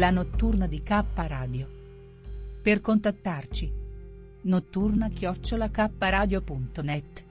La notturna di K Radio. Per contattarci. notturna-kradio.net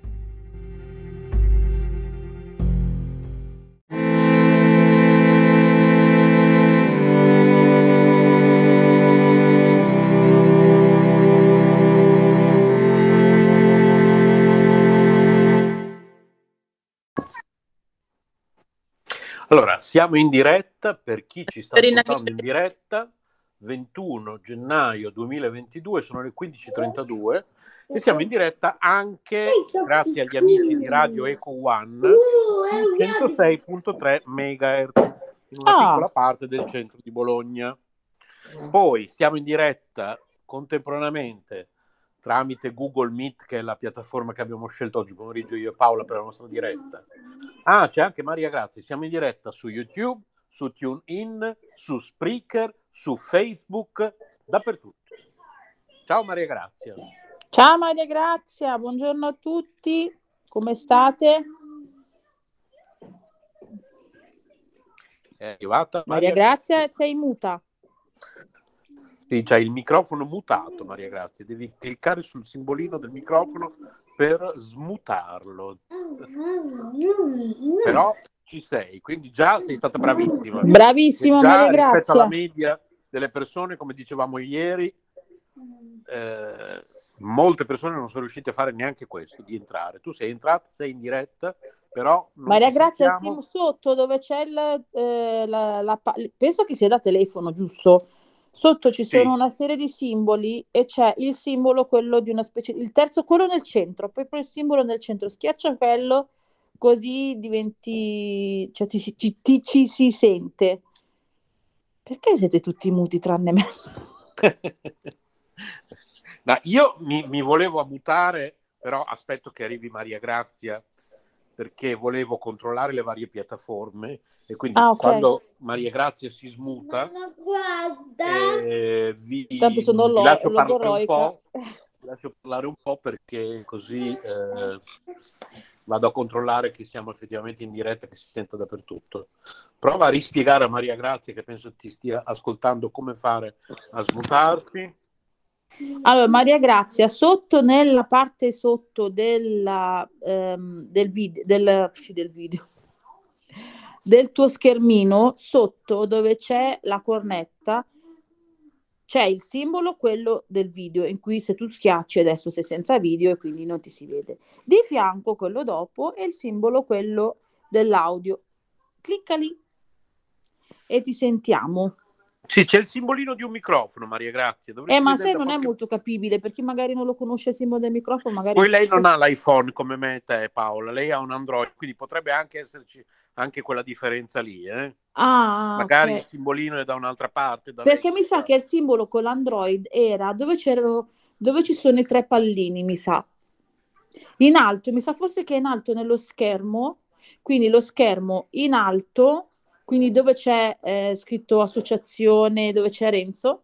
Allora, siamo in diretta per chi ci sta ascoltando in diretta, 21 gennaio 2022, sono le 15.32 e siamo in diretta anche grazie agli amici di Radio Eco One su 106.3 MHz in una Ah. piccola parte del centro di Bologna. Poi siamo in diretta contemporaneamente tramite Google Meet, che è la piattaforma che abbiamo scelto oggi pomeriggio io e Paola per la nostra diretta. Ah, c'è anche Maria Grazia. Siamo in diretta su YouTube, su TuneIn, su Spreaker, su Facebook, dappertutto. Ciao Maria Grazia. Ciao Maria Grazia, buongiorno a tutti, come state? È arrivata Maria Grazia, sei muta. Sì, c'hai il microfono mutato, Maria Grazia. Devi cliccare sul simbolino del microfono per smutarlo. Però ci sei, quindi già sei stata bravissima. Bravissima Maria rispetto alla Grazia. media delle persone, come dicevamo ieri, eh, molte persone non sono riuscite a fare neanche questo, di entrare. Tu sei entrata, sei in diretta, però... Maria Grazia, sentiamo. sì, sotto dove c'è il, eh, la, la penso che sia da telefono, giusto? Sotto ci Sì. sono una serie di simboli e c'è il simbolo, quello di una specie, il terzo, quello nel centro, proprio il simbolo nel centro. Schiaccia quello, così diventi, cioè ti, ci- ti- ci si sente. Perché siete tutti muti tranne me? No, io mi, mi volevo mutare, però aspetto che arrivi Maria Grazia perché volevo controllare le varie piattaforme e quindi Ah, ok. quando Maria Grazia si smuta eh, vi, Tanto sono vi lo- lascio parlare un po', lascio parlare un po' perché così eh, vado a controllare che siamo effettivamente in diretta e che si senta dappertutto. Prova a rispiegare a Maria Grazia che penso ti stia ascoltando come fare a smutarti. Allora, Maria Grazia, sotto nella parte sotto della, ehm, del, vid- del, del video, del tuo schermino, sotto dove c'è la cornetta, c'è il simbolo, quello del video, in cui se tu schiacci adesso sei senza video e quindi non ti si vede. Di fianco quello dopo è il simbolo, quello dell'audio. Clicca lì e ti sentiamo. Sì, c'è il simbolino di un microfono, Maria Grazia. dovresti Eh, ma se da non è qualche- molto capibile, per chi magari non lo conosce il simbolo del microfono, magari... Poi lei non ha l'iPhone come me e te, Paola, lei ha un Android, quindi potrebbe anche esserci anche quella differenza lì. eh. Ah, Magari ok. il simbolino è da un'altra parte. da Perché lei. mi sa che il simbolo con l'Android era dove c'erano, dove ci sono i tre pallini, mi sa. In alto, mi sa forse che è in alto nello schermo, quindi lo schermo in alto, quindi dove c'è eh, scritto associazione, dove c'è Renzo.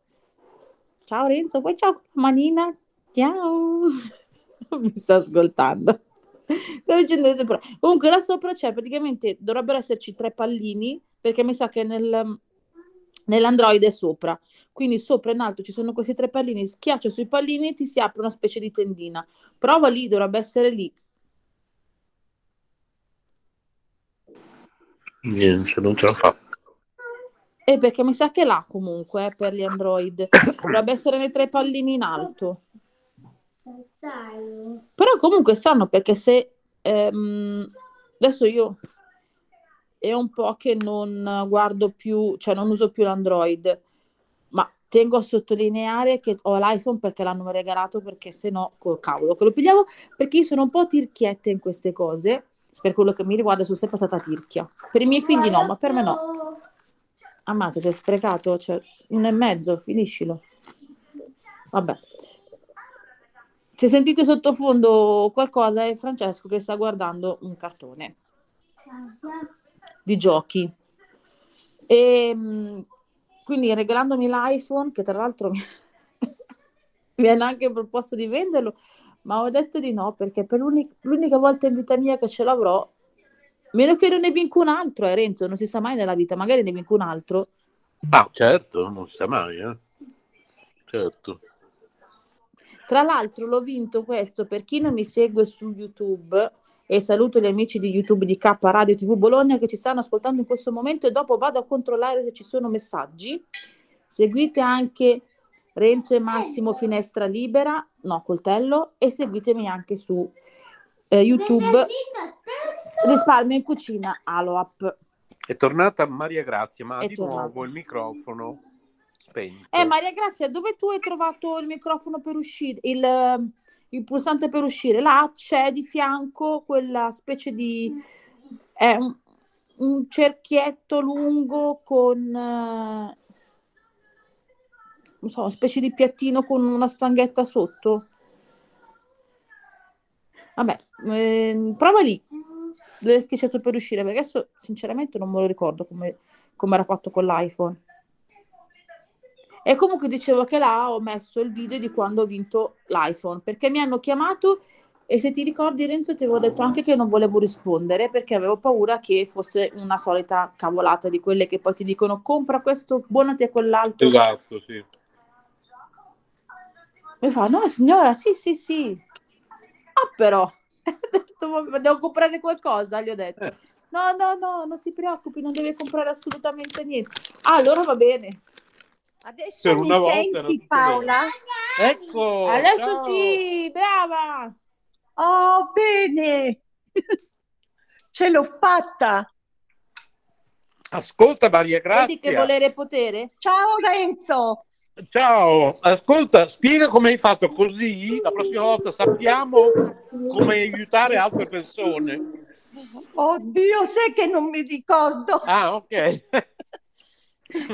Ciao Renzo, poi ciao manina. Ciao. Mi sta ascoltando. Comunque là sopra c'è praticamente, dovrebbero esserci tre pallini, perché mi sa che nel, Nell'Android è sopra, quindi sopra in alto ci sono questi tre pallini, schiaccia sui pallini e ti si apre una specie di tendina. Prova lì, dovrebbe essere lì. Niente, non ce la fa. E perché mi sa che là comunque eh, per gli Android. Dovrebbe essere nei tre pallini in alto. Però comunque è strano perché se ehm, adesso io è un po' che non guardo più, cioè non uso più l'Android, ma tengo a sottolineare che ho l'iPhone perché l'hanno regalato perché se no, col cavolo, che lo pigliavo perché io sono un po' tirchietta in queste cose, per quello che mi riguarda sono sempre stata tirchia. Per i miei figli no, ma per me no. Ammazza, sei sprecato, cioè uno e mezzo, finiscilo. Vabbè. Se sentite sottofondo qualcosa è Francesco che sta guardando un cartone di giochi. E mh, quindi regalandomi l'iPhone, che tra l'altro mi, mi hanno anche proposto di venderlo, ma ho detto di no perché per l'unica, l'unica volta in vita mia che ce l'avrò, meno che non ne vinco un altro, eh, Renzo, non si sa mai nella vita, magari ne vinco un altro. Ah, certo, non si sa mai, eh. Certo. Tra l'altro l'ho vinto questo per chi non mi segue su YouTube e saluto gli amici di YouTube di K Radio TV Bologna che ci stanno ascoltando in questo momento e dopo vado a controllare se ci sono messaggi. Seguite anche Renzo e Massimo Finestra Libera, no, coltello, e seguitemi anche su eh, YouTube Risparmio in cucina Aloap. È tornata Maria Grazia, ma È di tornata. nuovo il microfono spento. Eh, Maria Grazia, dove tu hai trovato il microfono per uscire, il, eh, il pulsante per uscire? Là c'è di fianco quella specie di... è un, un cerchietto lungo con... eh, non so, una specie di piattino con una stanghetta sotto. Vabbè, ehm, prova lì dove è schiacciato per uscire, perché adesso sinceramente non me lo ricordo come, come era fatto con l'iPhone. E comunque dicevo che là ho messo il video di quando ho vinto l'iPhone, perché mi hanno chiamato e se ti ricordi Renzo ti avevo detto anche che non volevo rispondere perché avevo paura che fosse una solita cavolata di quelle che poi ti dicono compra questo, buonati a quell'altro. Esatto, sì. Mi fa, no signora, sì, sì, sì. Ah, però, Ho detto, "Ma devo comprare qualcosa, gli ho detto. Eh. No, no, no, non si preoccupi, non deve comprare assolutamente niente. Ah, allora va bene. Adesso Per mi una volta senti tutto Paola? Ecco! Adesso ciao! sì, brava. Oh, bene! Ce l'ho fatta! Ascolta Maria Vedi che Grazia. volere potere? Ciao Renzo! Ciao, ascolta, spiega come hai fatto così la prossima volta sappiamo come aiutare altre persone. Oddio, sai che non mi ricordo. Ah, ok.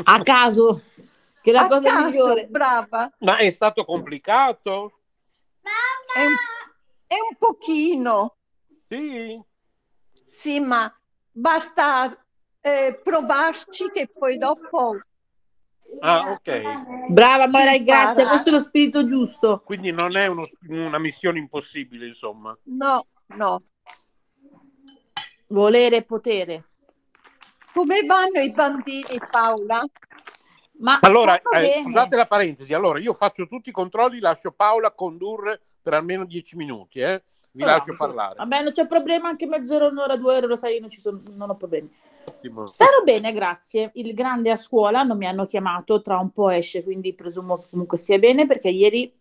A caso, che è la A cosa caso, migliore. brava. Ma è stato complicato? È un, è un pochino, Sì. sì, ma basta eh, provarci che poi dopo... Ah, ok. Brava Maria Grazia, Impara. questo è lo spirito giusto. Quindi non è uno- una missione impossibile, insomma. No, no. Volere e potere. Come vanno i bambini, Paola? Ma Allora, eh, scusate la parentesi, allora io faccio tutti i controlli, lascio Paola condurre per almeno dieci minuti, eh? Vi No, lascio parlare. Vabbè, non c'è problema, anche mezz'ora, un'ora, due ore, lo sai, io non, ci sono, non ho problemi. Ottimo. Sarò bene, grazie. Il grande a scuola non mi hanno chiamato, tra un po' esce, quindi presumo che comunque sia bene perché ieri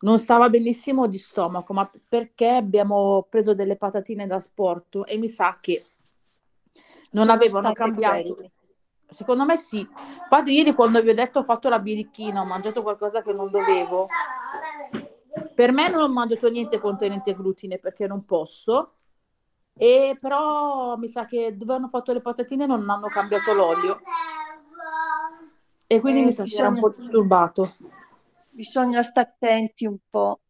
non stava benissimo di stomaco, ma perché abbiamo preso delle patatine da sport e mi sa che non Sono avevano cambiato. quelle. Secondo me sì. Infatti ieri quando vi ho detto ho fatto la birichina, ho mangiato qualcosa che non dovevo. Per me non ho mangiato niente contenente glutine perché non posso. E però mi sa che dove hanno fatto le patatine non hanno cambiato l'olio. E quindi Eh, mi sa che era un po' disturbato. Bisogna stare attenti un po'.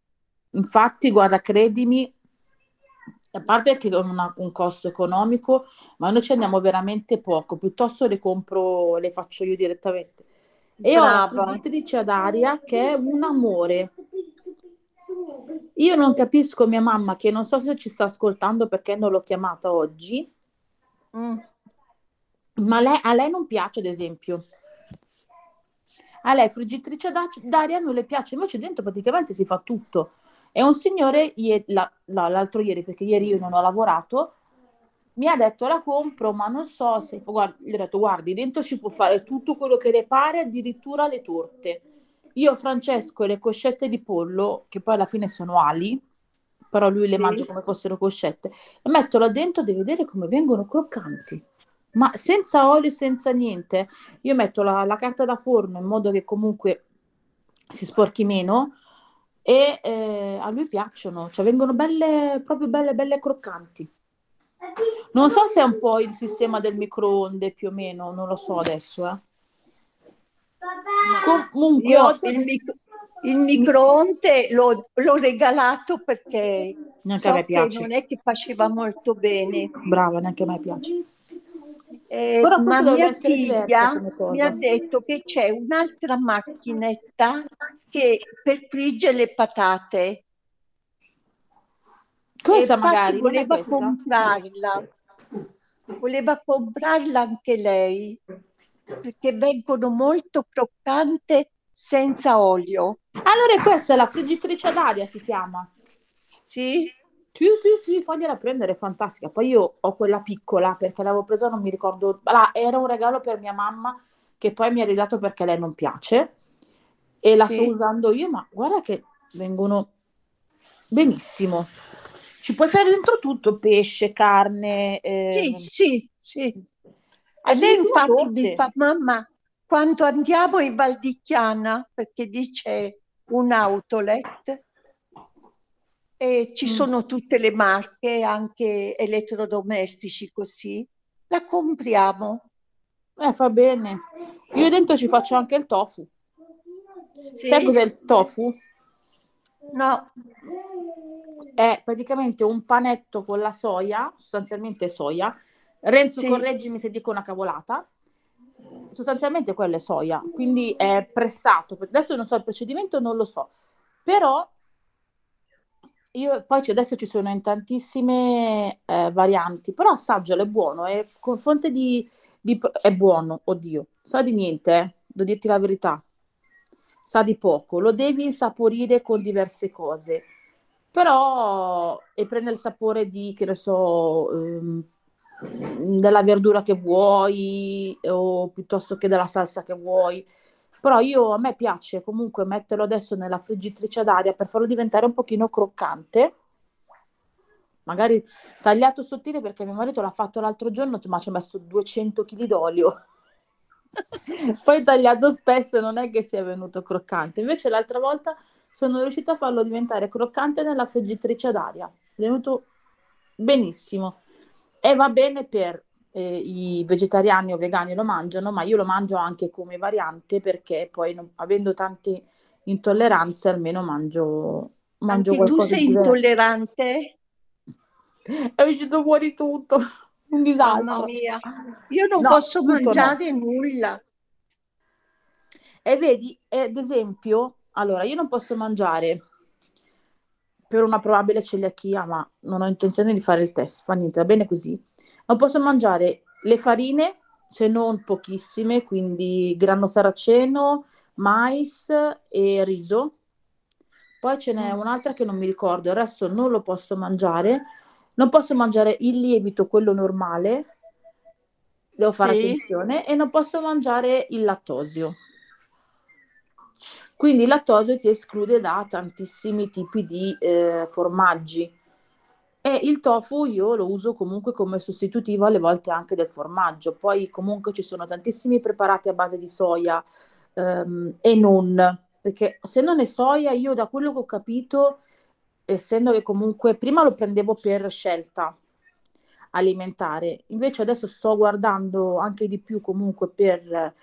Infatti, guarda, credimi, a parte che non ha un costo economico, ma noi ci andiamo veramente poco, piuttosto le compro, le faccio io direttamente. E ho la Brava. friggitrice ad aria che è un amore. Io non capisco mia mamma, che non so se ci sta ascoltando perché non l'ho chiamata oggi, Mm. ma lei- a lei non piace, ad esempio. A lei friggitrice d'a- d'aria non le piace, invece dentro praticamente si fa tutto. E un signore, ie- la- la- l'altro ieri, perché ieri io non ho lavorato, mi ha detto la compro, ma non so se... Guarda, gli ho detto, guardi, dentro ci può fare tutto quello che le pare, addirittura le torte. Io, Francesco, e le coscette di pollo, che poi alla fine sono ali, però lui le Sì. mangia come fossero coscette, e metto là dentro devi vedere come vengono croccanti. Ma senza olio, senza niente. Io metto la, la carta da forno in modo che comunque si sporchi meno e eh, a lui piacciono, cioè vengono belle, proprio belle, belle croccanti. Non so se è un po' il sistema del microonde più o meno, non lo so adesso. eh. Comunque, Io il, mic- il microonde l'ho, l'ho regalato perché a so me che piace. non è che faceva molto bene. brava, neanche a me piace. Eh, Però ma mia figlia cosa. mi ha detto che c'è un'altra macchinetta che per friggere le patate. Infatti magari, non voleva comprarla. Voleva comprarla anche lei perché vengono molto croccante senza olio. Allora è questa, la friggitrice ad aria si chiama. Sì? Sì, sì, sì, fagliela prendere, è fantastica. Poi io ho quella piccola perché l'avevo presa, non mi ricordo. Ah, era un regalo per mia mamma che poi mi ha ridato perché a lei non piace e la Sì. sto usando io, ma guarda che vengono benissimo. Ci puoi fare dentro tutto, pesce, carne, Sì, eh, sì, sì. E lei infatti mi fa, mamma, quando andiamo in Val di Chiana, perché lì c'è un outlet e ci Mm. sono tutte le marche, anche elettrodomestici così, la compriamo. Eh, fa bene. Io dentro ci faccio anche il tofu. Sai Sì? cos'è il tofu? No, È praticamente un panetto con la soia, sostanzialmente soia. Renzo, Sì. correggimi se dico una cavolata. Sostanzialmente quello è soia, quindi è pressato. Adesso non so il procedimento, non lo so. Però io poi adesso ci sono in tantissime eh, varianti, però assaggialo, è buono, è con fonte di, di- è buono, oddio, sa di niente, eh, devo dirti la verità. Sa di poco, lo devi insaporire con diverse cose però e prende il sapore di, che ne so, ehm, della verdura che vuoi o piuttosto che della salsa che vuoi. Però io, a me piace comunque metterlo adesso nella friggitrice ad aria per farlo diventare un pochino croccante. Magari tagliato sottile perché mio marito l'ha fatto l'altro giorno, ma ci ha messo 200 kg d'olio. Poi tagliato spesso non è che sia venuto croccante. Invece l'altra volta sono riuscita a farlo diventare croccante nella friggitrice ad aria. È venuto benissimo. E va bene per eh, i vegetariani o vegani lo mangiano, ma io lo mangio anche come variante perché poi non- avendo tante intolleranze almeno mangio, mangio anche tu qualcosa sei di diverso. intollerante? È uscito fuori tutto, un Mamma disastro. mia, io non No, posso tutto no. mangiare nulla. E vedi, eh, ad esempio, allora io non posso mangiare per una probabile celiachia, ma non ho intenzione di fare il test, fa niente, va bene così. Non posso mangiare le farine, se non pochissime, quindi grano saraceno, mais e riso. Poi ce n'è Mm. un'altra che non mi ricordo, il resto non lo posso mangiare. Non posso mangiare il lievito, quello normale, devo fare Sì? attenzione, e non posso mangiare il lattosio. Quindi il lattosio ti esclude da tantissimi tipi di eh, formaggi. E il tofu io lo uso comunque come sostitutivo alle volte anche del formaggio. Poi comunque ci sono tantissimi preparati a base di soia ehm, e non, perché se non è soia, io da quello che ho capito, essendo che comunque prima lo prendevo per scelta alimentare, invece adesso sto guardando anche di più comunque per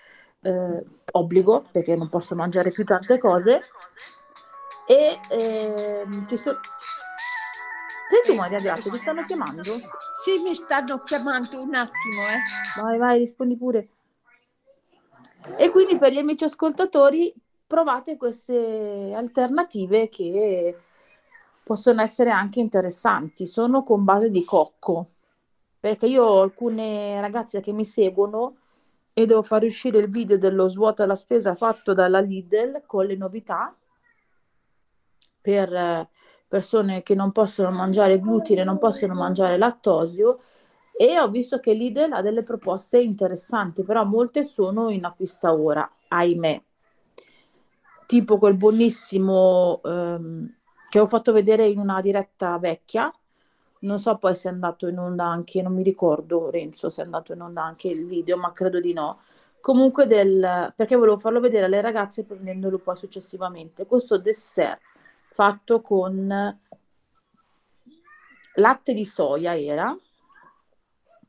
eh, obbligo, perché non posso mangiare più tante cose. E ehm, ci sono. Senti Maria Grazia, ti stanno chiamando? Sì, mi stanno chiamando un attimo, eh. Vai, vai, rispondi pure. E quindi per gli amici ascoltatori provate queste alternative che possono essere anche interessanti. Sono con base di cocco, perché io ho alcune ragazze che mi seguono e devo far uscire il video dello svuota la spesa fatto dalla Lidl con le novità per eh, persone che non possono mangiare glutine, non possono mangiare lattosio e ho visto che Lidl ha delle proposte interessanti, però molte sono in acquista ora, ahimè. Tipo quel buonissimo ehm, che ho fatto vedere in una diretta vecchia, non so poi se è andato in onda anche, non mi ricordo Renzo se è andato in onda anche il video, ma credo di no. Comunque del, perché volevo farlo vedere alle ragazze prendendolo poi successivamente. Questo dessert fatto con latte di soia era,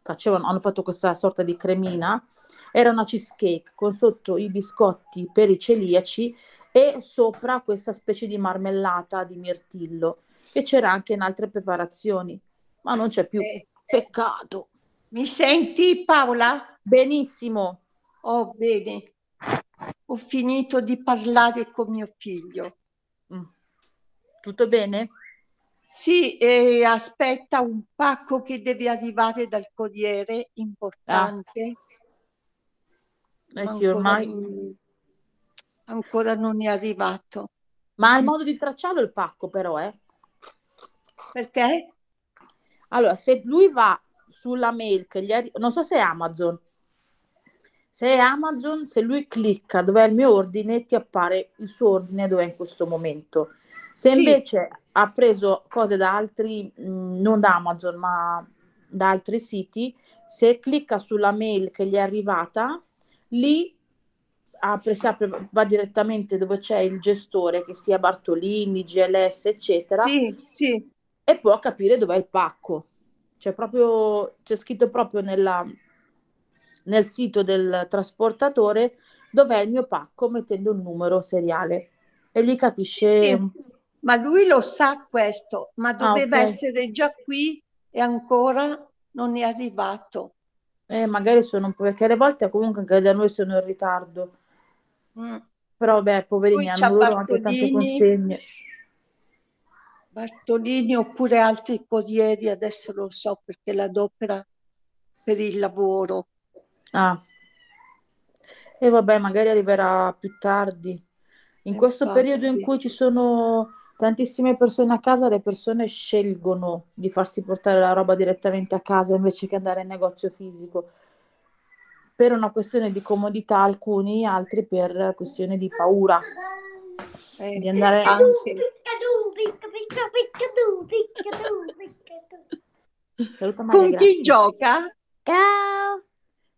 facevano, hanno fatto questa sorta di cremina, era una cheesecake con sotto i biscotti per i celiaci e sopra questa specie di marmellata di mirtillo e c'era anche in altre preparazioni, ma non c'è più. Eh, Peccato. Mi senti Paola? Benissimo. Oh, bene. Ho finito di parlare con mio figlio. Mm. Tutto bene? Sì, e aspetta un pacco che deve arrivare dal corriere, importante. Eh ma sì, ancora, ormai. non- ancora non è arrivato. Ma ha il modo di tracciarlo il pacco però, eh? Perché? Allora, se lui va sulla mail che gli arri- non so se è Amazon. Se è Amazon, se lui clicca dove è il mio ordine, ti appare il suo ordine dove è in questo momento. Se Sì. invece ha preso cose da altri, mh, non da Amazon, ma da altri siti, se clicca sulla mail che gli è arrivata, lì apre, si apre, va direttamente dove c'è il gestore, che sia Bartolini, GLS, eccetera, Sì, sì. E può capire dov'è il pacco. C'è proprio, c'è scritto proprio nella, nel sito del trasportatore dov'è il mio pacco mettendo un numero seriale e gli capisce. Sì. Ma lui lo sa questo, ma Ah, doveva ok. essere già qui e ancora non è arrivato. Eh, magari sono un po' perché alle volte comunque anche da noi sono in ritardo. Mm. Però vabbè, poverini, Poi hanno loro anche tante consegne. Bartolini oppure altri corrieri, adesso lo so perché l'adopera per il lavoro. Ah. E vabbè, magari arriverà più tardi. In questo periodo in Infatti. cui ci sono tantissime persone a casa, le persone scelgono di farsi portare la roba direttamente a casa invece che andare in negozio fisico. Per una questione di comodità alcuni, altri per questione di paura Eh, di andare anche. Saluta Maria Con chi Grazia. gioca? Ciao!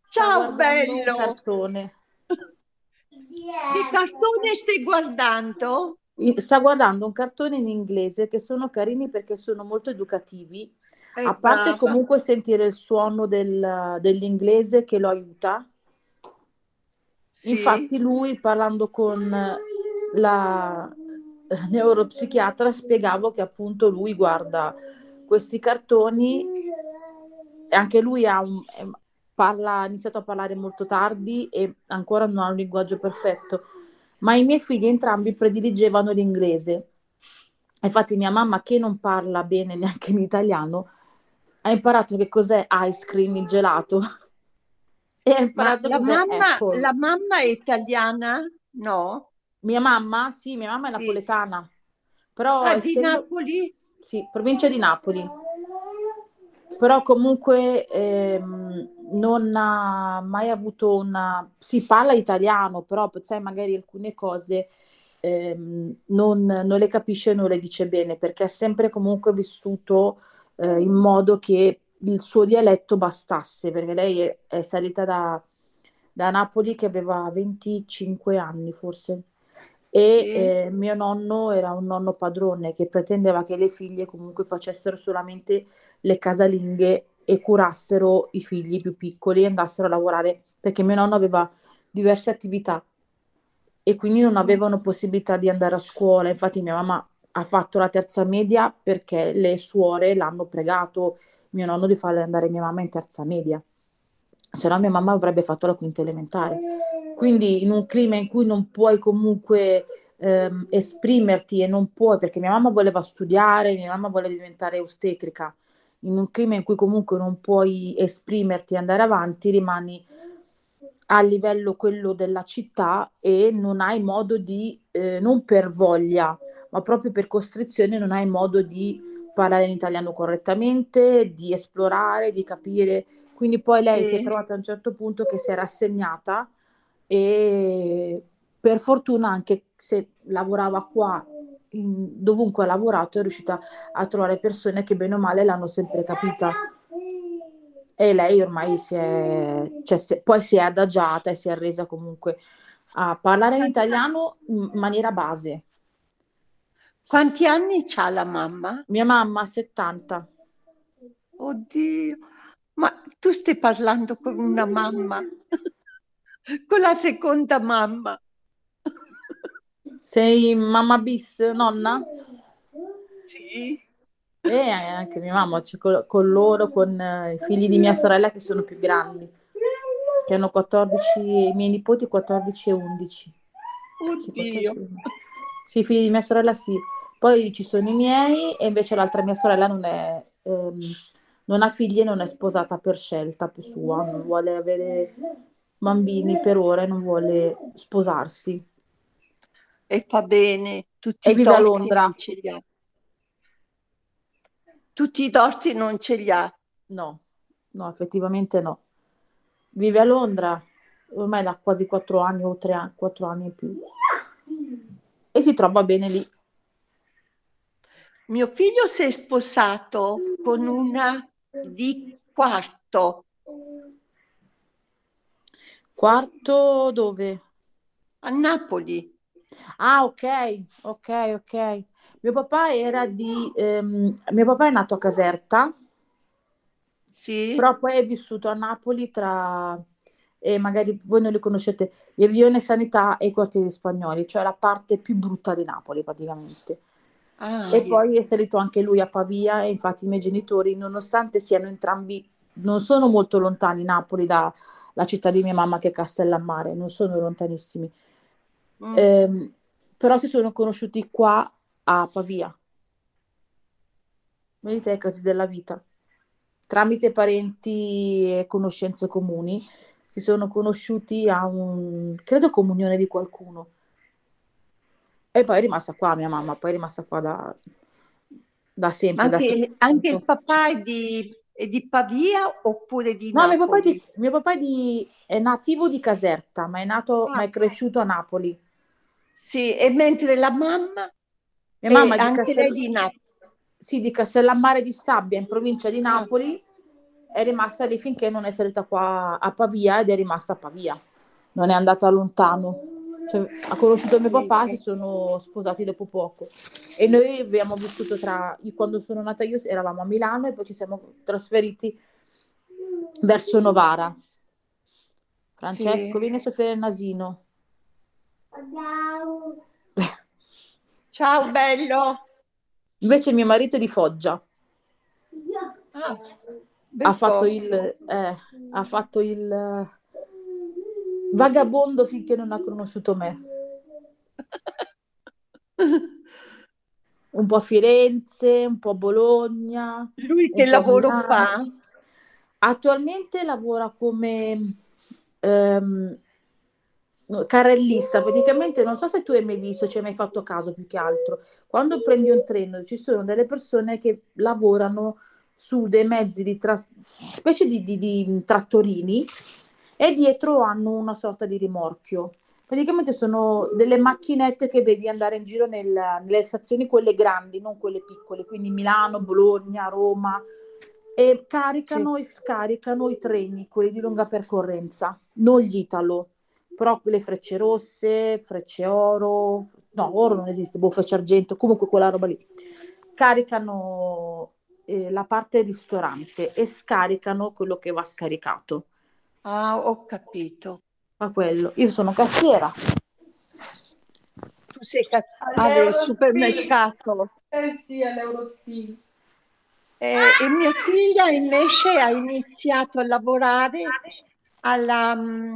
Ciao, bello! cartone. Che cartone stai guardando? Sta guardando un cartone in inglese che sono carini perché sono molto educativi, Eh, a parte brava. comunque sentire il suono del- dell'inglese che lo aiuta. Sì. Infatti lui parlando con la neuropsichiatra spiegavo che appunto lui guarda questi cartoni e anche lui ha un, parla, ha iniziato a parlare molto tardi e ancora non ha un linguaggio perfetto, ma i miei figli entrambi prediligevano l'inglese. Infatti mia mamma, che non parla bene neanche in italiano, ha imparato che cos'è ice cream, il gelato, e ha Ma imparato la cos'è mamma, la mamma è italiana? No? Mia mamma, sì, mia mamma è Sì. napoletana, però Ah, di essendo... Napoli? Sì, provincia di Napoli. Però comunque ehm, non ha mai avuto una... Si parla italiano, però sai, magari alcune cose ehm, non, non le capisce e non le dice bene, perché ha sempre comunque vissuto eh, in modo che il suo dialetto bastasse, perché lei è, è salita da, da Napoli che aveva 25 anni forse. E eh, mio nonno era un nonno padrone che pretendeva che le figlie comunque facessero solamente le casalinghe e curassero i figli più piccoli e andassero a lavorare, perché mio nonno aveva diverse attività e quindi non avevano possibilità di andare a scuola. Infatti mia mamma ha fatto la terza media perché le suore l'hanno pregato mio nonno di farle andare mia mamma in terza media, se no mia mamma avrebbe fatto la quinta elementare. Quindi in un clima in cui non puoi comunque ehm, esprimerti e non puoi, perché mia mamma voleva studiare, mia mamma voleva diventare ostetrica, in un clima in cui comunque non puoi esprimerti e andare avanti, rimani a livello quello della città e non hai modo di, eh, non per voglia, ma proprio per costrizione non hai modo di parlare in italiano correttamente, di esplorare, di capire. Quindi poi lei si è Sì. trovata a un certo punto che si è rassegnata e per fortuna anche se lavorava qua, in- dovunque ha lavorato, è riuscita a trovare persone che bene o male l'hanno sempre capita. E lei ormai si è, cioè, si- poi si è adagiata e si è resa comunque a parlare in italiano in maniera base. Quanti anni c'ha la mamma? Mia mamma ha 70. Oddio, ma tu stai parlando con una mamma, con la seconda mamma. Sei mamma bis, nonna? Sì. E anche mia mamma, cioè, con, con loro, con eh, i figli di mia sorella che sono più grandi, che hanno 14, i miei nipoti 14 e 11. Sì, 14 Oddio. 11. Sì, i figli di mia sorella sì. Poi ci sono i miei e invece l'altra mia sorella non è, ehm, non ha figli e non è sposata per scelta sua, non vuole avere bambini per ora e non vuole sposarsi. E fa bene, tutti E i vive a Londra. non ce li ha. Tutti i torti non ce li ha. No, no, effettivamente no. Vive a Londra, ormai da quasi quattro anni o tre anni, quattro anni e più. E si trova bene lì. Mio figlio si è sposato con una di quarto Quarto dove? a Napoli. Ah, ok, ok, ok. Mio papà era di... ehm, mio papà è nato a Caserta, Sì, però poi è vissuto a Napoli tra... E magari voi non li conoscete, il rione Sanità e i quartieri spagnoli, cioè la parte più brutta di Napoli praticamente. Ah, E poi è salito anche lui a Pavia e infatti i miei genitori, nonostante siano entrambi, non sono molto lontani Napoli dalla città di mia mamma che è Castellammare, non sono lontanissimi, mm, Ehm, però si sono conosciuti qua a Pavia. Vedete casi della vita. Tramite parenti e conoscenze comuni si sono conosciuti a un, credo, comunione di qualcuno. E poi è rimasta qua mia mamma, poi è rimasta qua da, da sempre, da anche, anche il 70. papà è di, è di Pavia oppure di No, mio papà, è di- mio papà è, di- è nativo di Caserta, ma è nato, ma Ah, è cresciuto a Napoli. sì, e mentre la mamma Mia mamma è di anche lei Castel- di Napoli. sì, di Castellammare di Stabia, in provincia di Ah, Napoli, è rimasta lì finché non è salita qua a Pavia ed è rimasta a Pavia. Non è andata lontano. Cioè, ha conosciuto mio papà, si sono sposati dopo poco. E noi abbiamo vissuto tra, io- quando sono nata io eravamo a Milano e poi ci siamo trasferiti verso Novara. Francesco, Sì. vieni a soffiare il nasino. Ciao bello. Invece mio marito è di Foggia. Ah, ha fatto il, eh, ha fatto il vagabondo finché non ha conosciuto me. Un po' a Firenze, un po' a Bologna, Lui che lavoro fa? Attualmente lavora come ehm, carrellista, praticamente non so se tu hai mai visto, ci hai mai fatto caso più che altro. Quando prendi un treno ci sono delle persone che lavorano su dei mezzi di tras- specie di, di- di trattorini e dietro hanno una sorta di rimorchio. Praticamente sono delle macchinette che vedi andare in giro nel- nelle stazioni, quelle grandi, non quelle piccole, quindi Milano, Bologna, Roma, e Sì. caricano e scaricano i treni, quelli di lunga percorrenza, non gli Italo, però le frecce rosse, frecce oro, no, oro non esiste, boh, frecce argento, comunque quella roba lì. Caricano eh, la parte ristorante e scaricano quello che va scaricato. Ah, ho capito. Ma quello, io sono cassiera. Tu sei ca- ah, del supermercato. Eh sì, all'Eurospin. Eh, e mia figlia invece ha iniziato a lavorare alla, mm,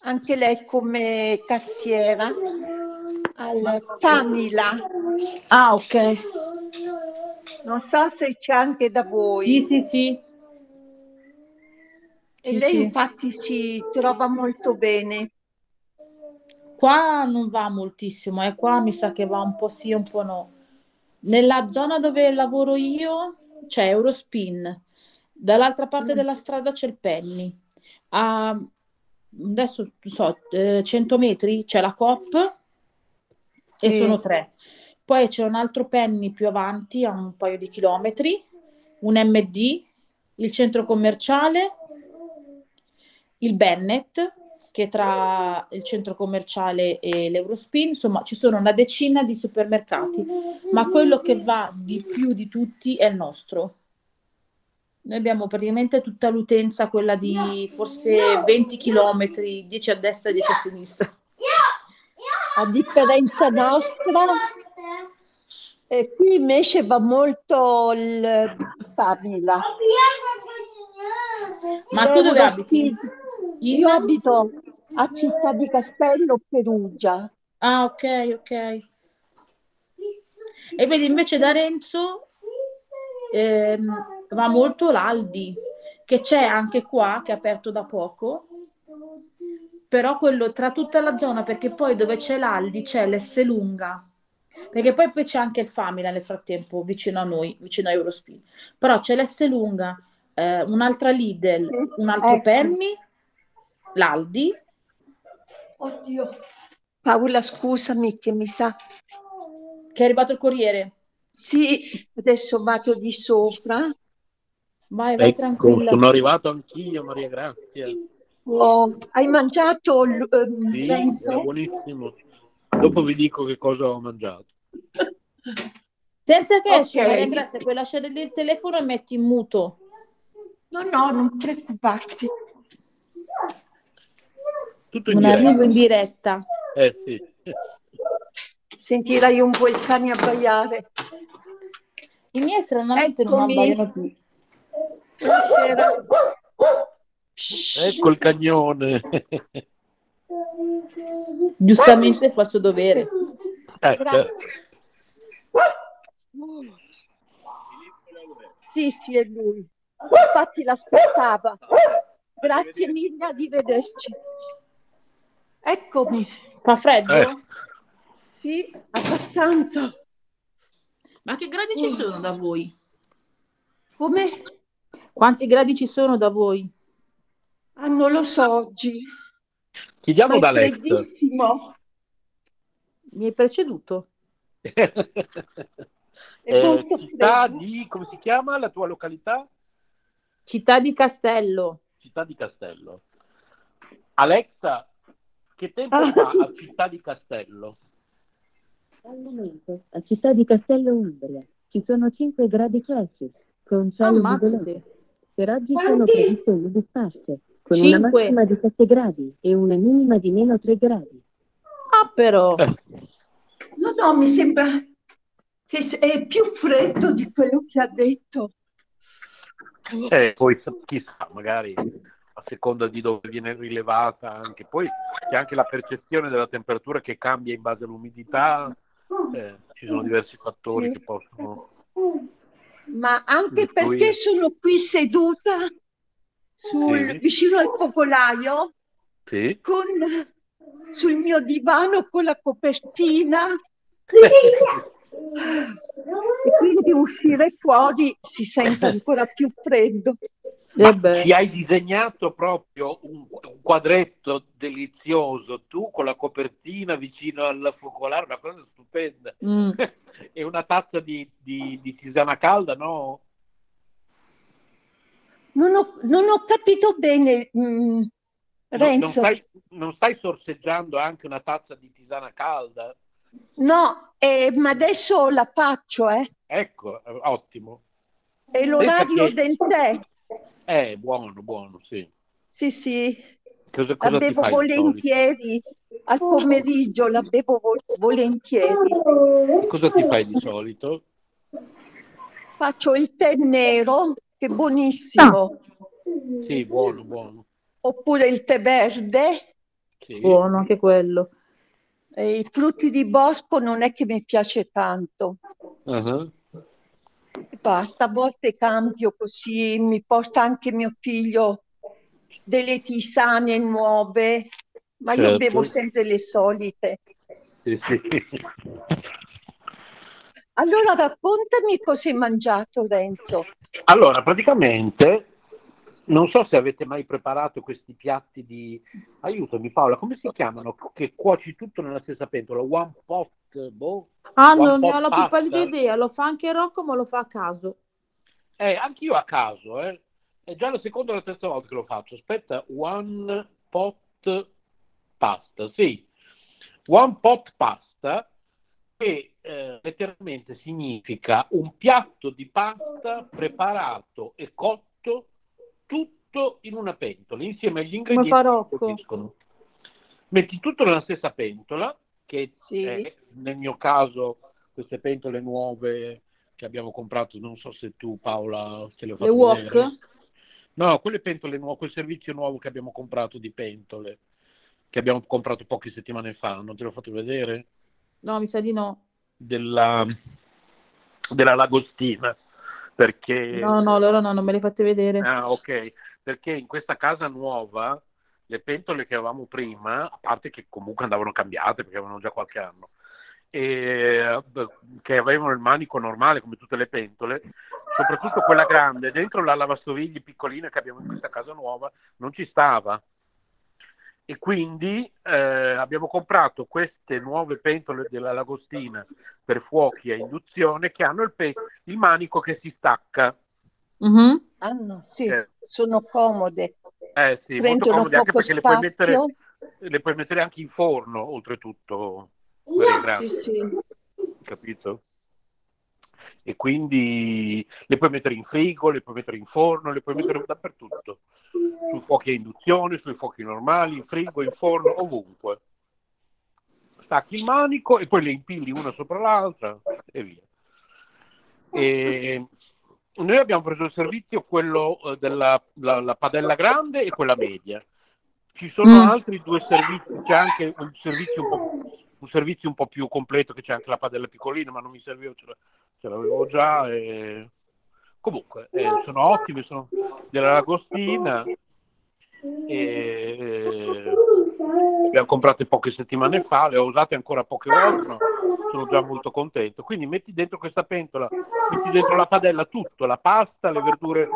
anche lei come cassiera al Famila. Ah, ok. Non so se c'è anche da voi. Sì, sì, sì. E Sì, lei sì. infatti si trova molto bene. Qua non va moltissimo, eh. Qua mi sa che va un po' sì, un po' no. Nella zona dove lavoro io c'è Eurospin, dall'altra parte Mm. della strada c'è il Penny. A, adesso non so, eh, 100 metri c'è la Coop e Sì. sono tre. Poi c'è un altro Penny più avanti, a un paio di chilometri, un MD, il centro commerciale, il Bennett, che tra il centro commerciale e l'Eurospin, insomma, ci sono una decina di supermercati, ma quello che va di più di tutti è il nostro. Noi abbiamo praticamente tutta l'utenza, quella di forse 20 chilometri, 10 a destra e 10 a sinistra. A differenza nostra, e qui invece va molto il Pamela. Ma tu dove abiti? Io abito a Città di Castello, Perugia. Ah, ok, ok. E vedi, invece da Renzo ehm, va molto l'Aldi, che c'è anche qua, che è aperto da poco, però quello tra tutta la zona, perché poi dove c'è l'Aldi c'è l'Esselunga, perché poi, poi c'è anche il Famila nel frattempo, vicino a noi, vicino a Eurospin. Però c'è l'Esselunga, eh, un'altra Lidl, un altro ecco. Penny, l'Aldi, Oddio. Paola, scusami che mi sa. che è arrivato il Corriere. Sì, adesso vado di sopra. Vai, vai Ecco, tranquilla. sono arrivato anch'io, Maria Grazia. Oh, hai mangiato ehm, Sì, buonissimo. Dopo vi dico che cosa ho mangiato. Senza che esci, Ok. Maria Grazia, puoi lasciare il telefono e metti in muto. No, no, non preoccuparti. Tutto in Un diretta. arrivo in diretta. Eh sì. Sentirai un po' il cane abbaiare. I miei stranamente non Eccomi. abbaiano più. Buonasera. Ecco il cagnone. Giustamente fa il suo dovere. Eh, certo. Sì, sì, è lui. Infatti l'aspettava. Grazie mille, arrivederci. Eccomi. Fa freddo? Eh. Sì, abbastanza. Ma che gradi ci sono da voi? Come? Quanti gradi ci sono da voi? Ah, non lo so oggi. Chiediamo da freddissimo. Mi hai preceduto? È Eh, molto città freddo. di, come si chiama la tua località? Città di Castello. Città di Castello. Alexa, che tempo Ah. fa a Città di Castello? Al momento, a Città di Castello Umbria, ci sono 5 gradi Celsius, con cielo nuvoloso. Ammazzate. Per oggi sono Quanti? previste nubi sparse, con Cinque. una massima di 7 gradi e una minima di meno 3 gradi. Ah, però. Eh, No, no, mi sembra che è più freddo di quello che ha detto. eh, poi chissà, magari a seconda di dove viene rilevata anche. Poi c'è anche la percezione della temperatura che cambia in base all'umidità. eh, ci sono diversi fattori Sì. che possono... Ma anche Influire. perché sono qui seduta sul- Sì. vicino al popolaio Sì. con, sul mio divano con la copertina e quindi uscire fuori si sente ancora più freddo. Ma Eh ci hai disegnato proprio un, un quadretto delizioso, tu con la copertina vicino al focolare, una cosa stupenda. Mm. e una tazza di, di- di tisana calda, no? Non ho, non ho capito bene, mm, No- Non, Renzo. stai, non stai sorseggiando anche una tazza di tisana calda? No, eh, ma adesso la faccio, eh. Ecco, eh, ottimo. È l'orario che- del tè. Eh, buono, buono, sì. Sì, sì, Cosa, la cosa ti bevo fai volentieri. Al pomeriggio la bevo vo- volentieri. Cosa ti fai di solito? Faccio il tè nero, che è buonissimo, Sì, buono, buono. oppure il tè verde. Sì. Buono anche quello. E I frutti di bosco non è che mi piace tanto. Ah, E Basta, a volte cambio così, mi porta anche mio figlio delle tisane nuove, ma io Certo. bevo sempre le solite. Sì, sì. Allora raccontami cosa hai mangiato, Renzo. Allora, praticamente, non so se avete mai preparato questi piatti di... Aiutami Paola, come si chiamano? Che cuoci tutto nella stessa pentola? One pot, boh? Ah, non ne ho la più pallida idea, lo fa anche Rocco, ma lo fa a caso. Eh, anch'io a caso, eh. È già la seconda o la terza volta che lo faccio. Aspetta, one pot pasta, sì. One pot pasta, che eh, letteralmente significa un piatto di pasta preparato e cotto tutto in una pentola, insieme agli ingredienti che colpiscono. Metti tutto nella stessa pentola, che Sì. è, nel mio caso queste pentole nuove che abbiamo comprato, non so se tu Paola te le ho Le fatte wok? vedere. No, quelle pentole nuove, quel servizio nuovo che abbiamo comprato di pentole, che abbiamo comprato poche settimane fa, non te l'ho fatto vedere? No, mi sa di no. Della, della Lagostina, perché... No, no, loro no, non me le fate vedere. Ah, ok, perché in questa casa nuova le pentole che avevamo prima, a parte che comunque andavano cambiate perché avevano già qualche anno, e, che avevano il manico normale come tutte le pentole, soprattutto quella grande, dentro la lavastoviglie piccolina che abbiamo in questa casa nuova, non ci stava. E quindi eh, abbiamo comprato queste nuove pentole della Lagostina per fuochi a induzione che hanno il, pe- il manico che si stacca. Mhm. Ah, no, sì, Eh. sono comode. Eh sì, molto Prendono comode anche poco perché le puoi, mettere, spazio. le puoi mettere anche in forno, oltretutto, Sì, sì. capito? E quindi le puoi mettere in frigo, le puoi mettere in forno, le puoi mettere dappertutto, sui fuochi a induzione, sui fuochi normali, in frigo, in forno, ovunque. Stacchi il manico e poi le impilli una sopra l'altra e via. E noi abbiamo preso il servizio quello eh, della la, la padella grande e quella media. Ci sono Mm. altri due servizi, c'è anche un servizio un po', un servizio un po' più completo che c'è anche la padella piccolina, ma non mi serviva, ce, la- ce l'avevo già. E... Comunque, eh, sono ottime, sono della Lagostina e le abbiamo comprate poche settimane fa, le ho usate ancora poche volte, sono già molto contento. Quindi metti dentro questa pentola, metti dentro la padella tutto, la pasta, le verdure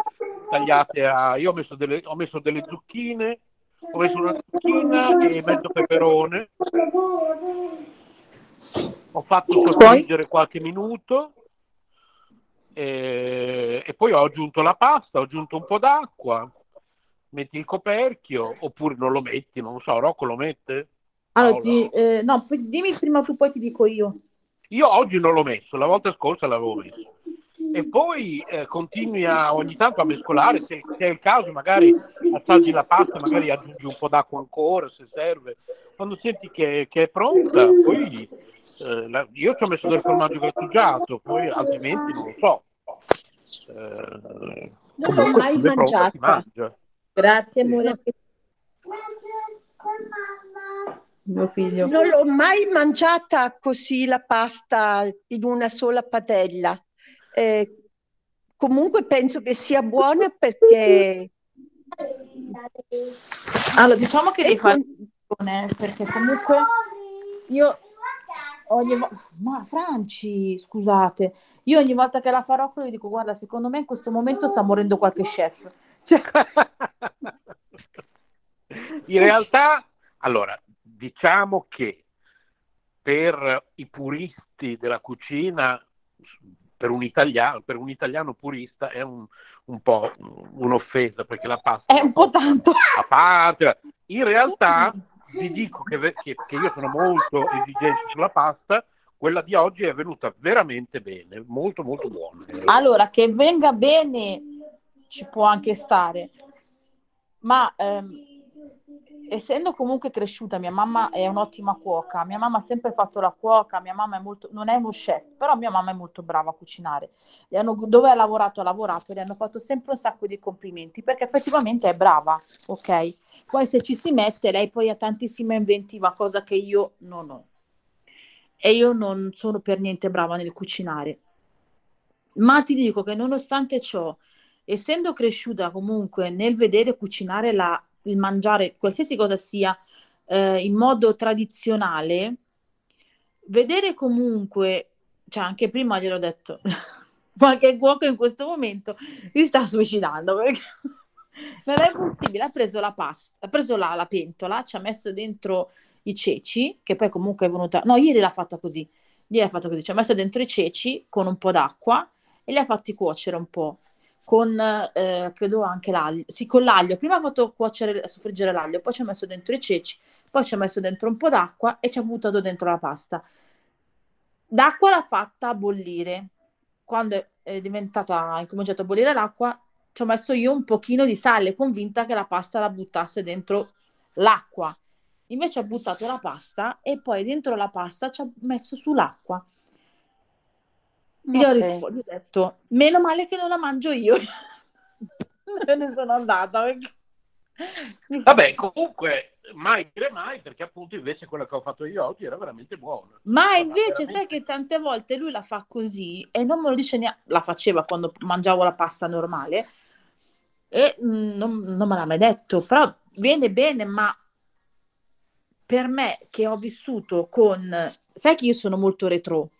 tagliate a... Io ho messo delle, ho messo delle zucchine, ho messo una zucchina e mezzo peperone, ho fatto soffriggere qualche minuto e, e poi ho aggiunto la pasta, ho aggiunto un po' d'acqua, metti il coperchio oppure non lo metti, non lo so, Rocco lo mette? Allora, ti- eh, no, dimmi prima tu, poi ti dico io. Io oggi non l'ho messo, la volta scorsa l'avevo messo. E poi eh, continui a, ogni tanto a mescolare, se, se è il caso magari assaggi la pasta, magari aggiungi un po' d'acqua ancora se serve. Quando senti che, che è pronta, poi eh, la- io ci ho messo del formaggio grattugiato, poi altrimenti non lo so. Eh, Non l'ho mai mangiata. mangia. Grazie, Sì. amore. figlio. Non l'ho mai mangiata così la pasta in una sola padella. Eh, comunque penso che sia buona perché Allora, diciamo che devi fare con- perché comunque io ogni volta, ma Franci, scusate, io ogni volta che la farò, io dico, guarda, secondo me in questo momento sta morendo qualche chef. Cioè, In realtà, allora, diciamo che per i puristi della cucina, per un italiano, per un italiano purista è un, un po' un'offesa perché la pasta è un po' tanto. a parte. In realtà vi dico che, che- che io sono molto esigente sulla pasta, quella di oggi è venuta veramente bene, molto molto buona. Allora, che venga bene ci può anche stare, ma ehm, essendo comunque cresciuta, mia mamma è un'ottima cuoca, mia mamma ha sempre fatto la cuoca, mia mamma è molto, non è uno chef, però mia mamma è molto brava a cucinare. Le hanno- dove ha lavorato, ha lavorato, le hanno fatto sempre un sacco di complimenti perché effettivamente è brava, ok? Poi se ci si mette, lei poi ha tantissima inventiva, cosa che io non ho. E io non sono per niente brava nel cucinare. Ma ti dico che nonostante ciò, essendo cresciuta comunque nel vedere cucinare la il mangiare qualsiasi cosa sia eh, in modo tradizionale, vedere comunque, cioè anche prima gliel'ho detto, qualche cuoco in questo momento si sta suicidando perché non è possibile. Ha preso la pasta, ha preso la, la pentola, ci ha messo dentro i ceci, che poi comunque è venuta, no, ieri l'ha fatta così, ieri l'ha fatta così, ci ha messo dentro i ceci con un po' d'acqua e li ha fatti cuocere un po' con eh, credo anche l'aglio, sì, con l'aglio. Prima ha fatto cuocere, soffriggere l'aglio, poi ci ha messo dentro i ceci, poi ci ha messo dentro un po' d'acqua e ci ha buttato dentro la pasta. D'acqua l'ha fatta bollire. Quando è diventata, ha incominciato a bollire l'acqua, ci ho messo io un pochino di sale, convinta che la pasta la buttasse dentro l'acqua. Invece ha buttato la pasta e poi dentro la pasta ci ha messo sull'acqua. Io ho, Ok. rispo- gli ho detto, meno male che non la mangio io. Me ne sono andata. perché- Vabbè, comunque, mai dire mai, perché appunto invece quello che ho fatto io oggi era veramente buono. Ma Guarda, invece veramente- sai che tante volte lui la fa così e non me lo dice neanche, la faceva quando mangiavo la pasta normale e mm, non, non me l'ha mai detto, però viene bene, ma per me che ho vissuto con, sai che io sono molto retro,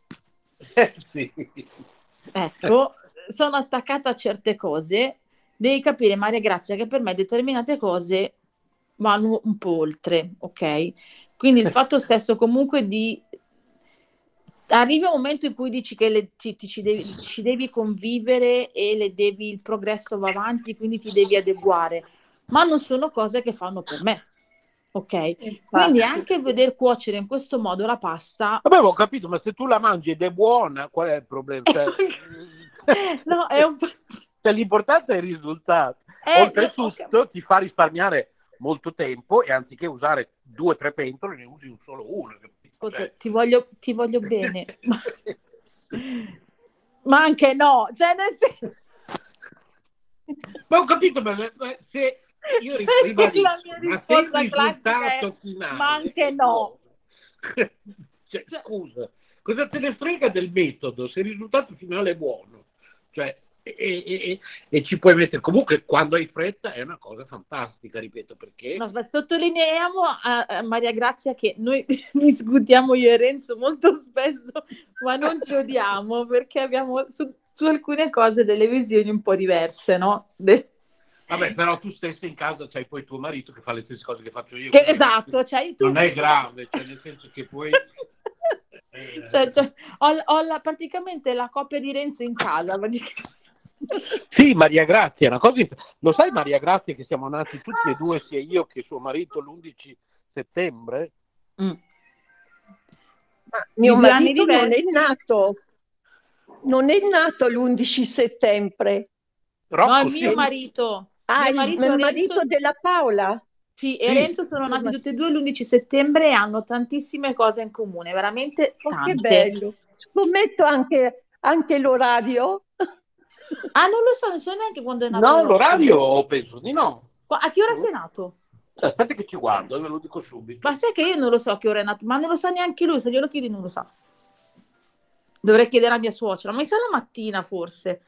Sì. ecco, sono attaccata a certe cose, devi capire Maria Grazia che per me determinate cose vanno un po' oltre, ok? Quindi il fatto stesso comunque di arrivi un momento in cui dici che le- ti, ti- ci, devi, ci devi convivere e devi, il progresso va avanti, quindi ti devi adeguare, ma non sono cose che fanno per me, ok? Quindi anche veder cuocere in questo modo la pasta, Vabbè, ho capito, ma se tu la mangi ed è buona, qual è il problema? Cioè, no, è un po'... cioè, l'importante è il risultato. Eh, Oltretutto ti fa risparmiare molto tempo e anziché usare due o tre pentole ne usi un solo uno. Cioè- ti voglio, ti voglio bene, ma, ma anche no, cioè nel senso... Ma ho capito, ma se io che ribadisco, la mia risposta classica è, finale "Ma anche no". Cioè, Cioè- scusa, cosa te ne frega del metodo se il risultato finale è buono? Cioè, e, e- e- e ci puoi mettere comunque quando hai fretta è una cosa fantastica, ripeto, perché No, sottolineiamo a, a Maria Grazia che noi discutiamo io e Renzo molto spesso, ma non ci odiamo perché abbiamo su, su alcune cose delle visioni un po' diverse, no? De- Vabbè, però tu stessa in casa c'hai poi tuo marito che fa le stesse cose che faccio io. che- esatto, cioè tu... Non è grave, cioè nel senso che poi... eh, Cioè, cioè, ho, ho la- praticamente la coppia di Renzo in casa. Sì, Maria Grazia, è una cosa... Lo sai Maria Grazia che siamo nati tutti e due, sia io che suo marito, l'11 settembre? Mm. Ma mio marito non è nato, non è nato l'11 settembre. Rocco, No, il sì. mio marito. Ah, mio il, marito, il Renzo- marito della Paola? Sì, e Sì. Renzo sono nati tutti e due l'11 settembre e hanno tantissime cose in comune, veramente Oh, tante. che bello. Scommetto anche, anche l'orario. Ah, non lo so, non so neanche quando è nato. No, l'orario penso di no. A che ora sei nato? Aspetta che ci guardo, ve lo dico subito. Ma sai che io non lo so a che ora è nato, ma non lo sa neanche lui, se glielo chiedi non lo sa. Dovrei chiedere a mia suocera, ma mi sa la mattina forse.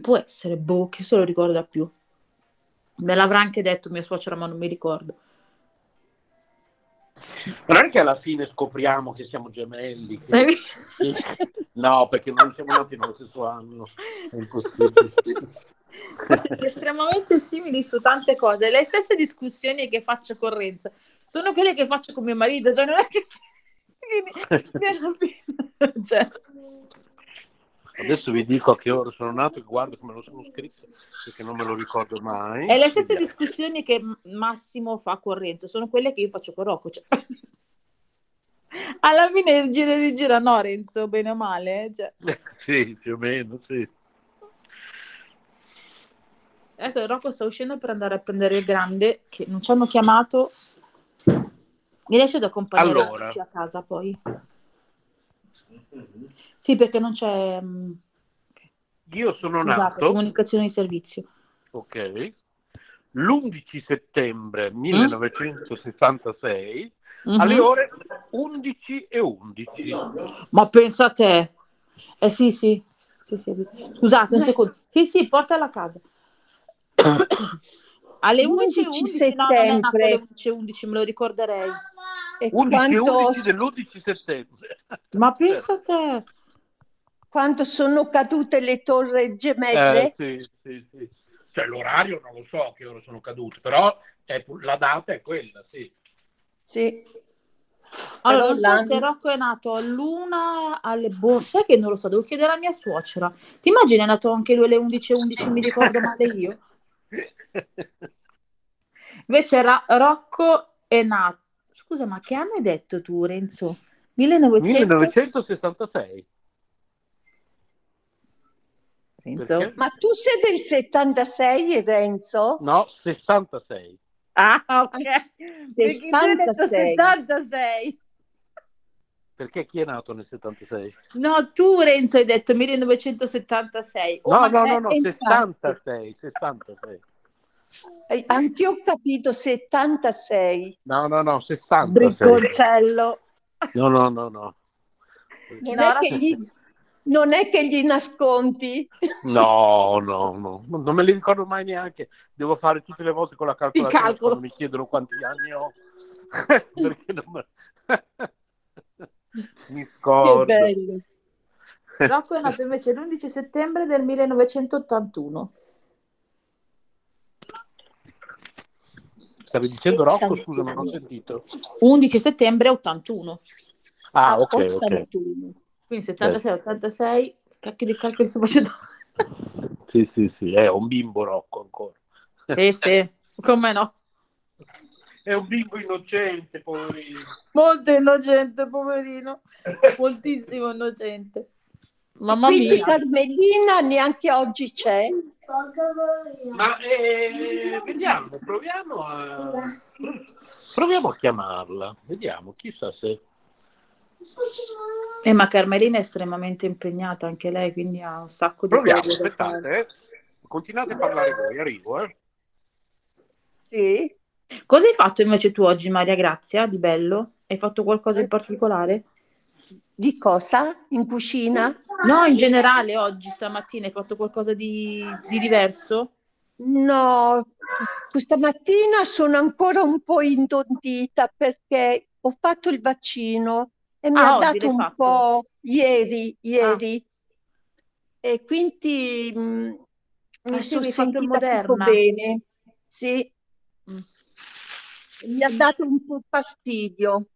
Può essere, boh, che se lo ricorda più. Me l'avrà anche detto mia suocera, ma non mi ricordo. Ma non è che alla fine scopriamo che siamo gemelli. che-? No, perché non siamo nati nello stesso anno. È impossibile. Estremamente simili su tante cose. Le stesse discussioni che faccio con Renzo sono quelle che faccio con mio marito. Cioè, non è che... Cioè, Adesso vi dico a che ora sono nato e guardo come lo sono scritto, perché non me lo ricordo mai. è le stesse discussioni che Massimo fa con Renzo, sono quelle che io faccio con Rocco. cioè. Alla fine il giro di giro, no, Renzo, bene o male. cioè. Sì, più o meno, sì. Adesso Rocco sta uscendo per andare a prendere il grande, che non ci hanno chiamato. Mi riesce ad accompagnare Allora. a casa poi? Sì, perché non c'è mm, Io sono nato, comunicazione di servizio. ok, l'11 settembre 1966 Mhm. alle ore 11 e 11. Ma pensa a te. Eh sì, sì. Sì, sì. Scusate un secondo. Sì, sì, portala a casa. Alle 11 11.11, no, non è nato alle settembre. 11.11, me lo ricorderei. E 11 e quanto, 11 dell'11 settembre. Ma pensa a te. Quando sono cadute le torri gemelle? Eh, sì, sì, sì. Cioè l'orario non lo so a che ora sono cadute, però è- la data è quella, sì. Sì. Allora, Però non so se Rocco è nato all'una, alle boh, sai che non lo so, devo chiedere alla mia suocera. Ti immagini è nato anche lui alle 11.11, mi ricordo male io? Invece Ra- Rocco è nato. Scusa, ma che anno hai detto tu, Renzo? 1900? 1966. Renzo? Ma tu sei del 76, Renzo? No, 66. Ah, ok. Ah, detto 66. 76. Perché chi è nato nel 76? No, tu Renzo hai detto 1976. Oh, No, ma no, no, no, eh. 66, 66. Eh, Anch'io ho capito 76. No, no, no, 66. Bricconcello. No, no, no, no. Non, No, è che gli, non è che gli nascondi. No, no, no, non me li ricordo mai neanche. Devo fare tutte le volte con la calcolatrice calcolo. quando mi chiedono quanti anni ho. Perché non me- mi Che scordo. bello. Rocco è nato invece l'11 settembre del 1981. Stavi dicendo Rocco? Scusa, non ho sentito. 11 settembre 81. Ah, Ah, ok, ok. 81. Quindi 76, 86, cacchio di calcoli sto facendo. Sì, sì, sì, è un bimbo Rocco ancora. Sì, sì, come no. È un bimbo innocente, poverino. Molto innocente, poverino. Moltissimo innocente. Mamma Quindi mia. Carmelina neanche oggi c'è. Ma eh, vediamo, proviamo a proviamo a chiamarla, vediamo, chissà se Eh, ma Carmelina è estremamente impegnata anche lei, quindi ha un sacco di proviamo, cose aspettate, eh. continuate a parlare voi, arrivo, eh. Sì. Cosa hai fatto invece tu oggi, Maria Grazia, di bello? Hai fatto qualcosa in particolare? Di cosa? In cucina? No, in generale oggi, stamattina, hai fatto qualcosa di, di diverso? No, questa mattina sono ancora un po' intontita perché ho fatto il vaccino e mi Ah, ha dato un fatto? po' ieri, ieri. E quindi mh, mi Ah, sì, sono il sentita poco Moderna. bene. Sì, Mm. mi ha dato un po' fastidio,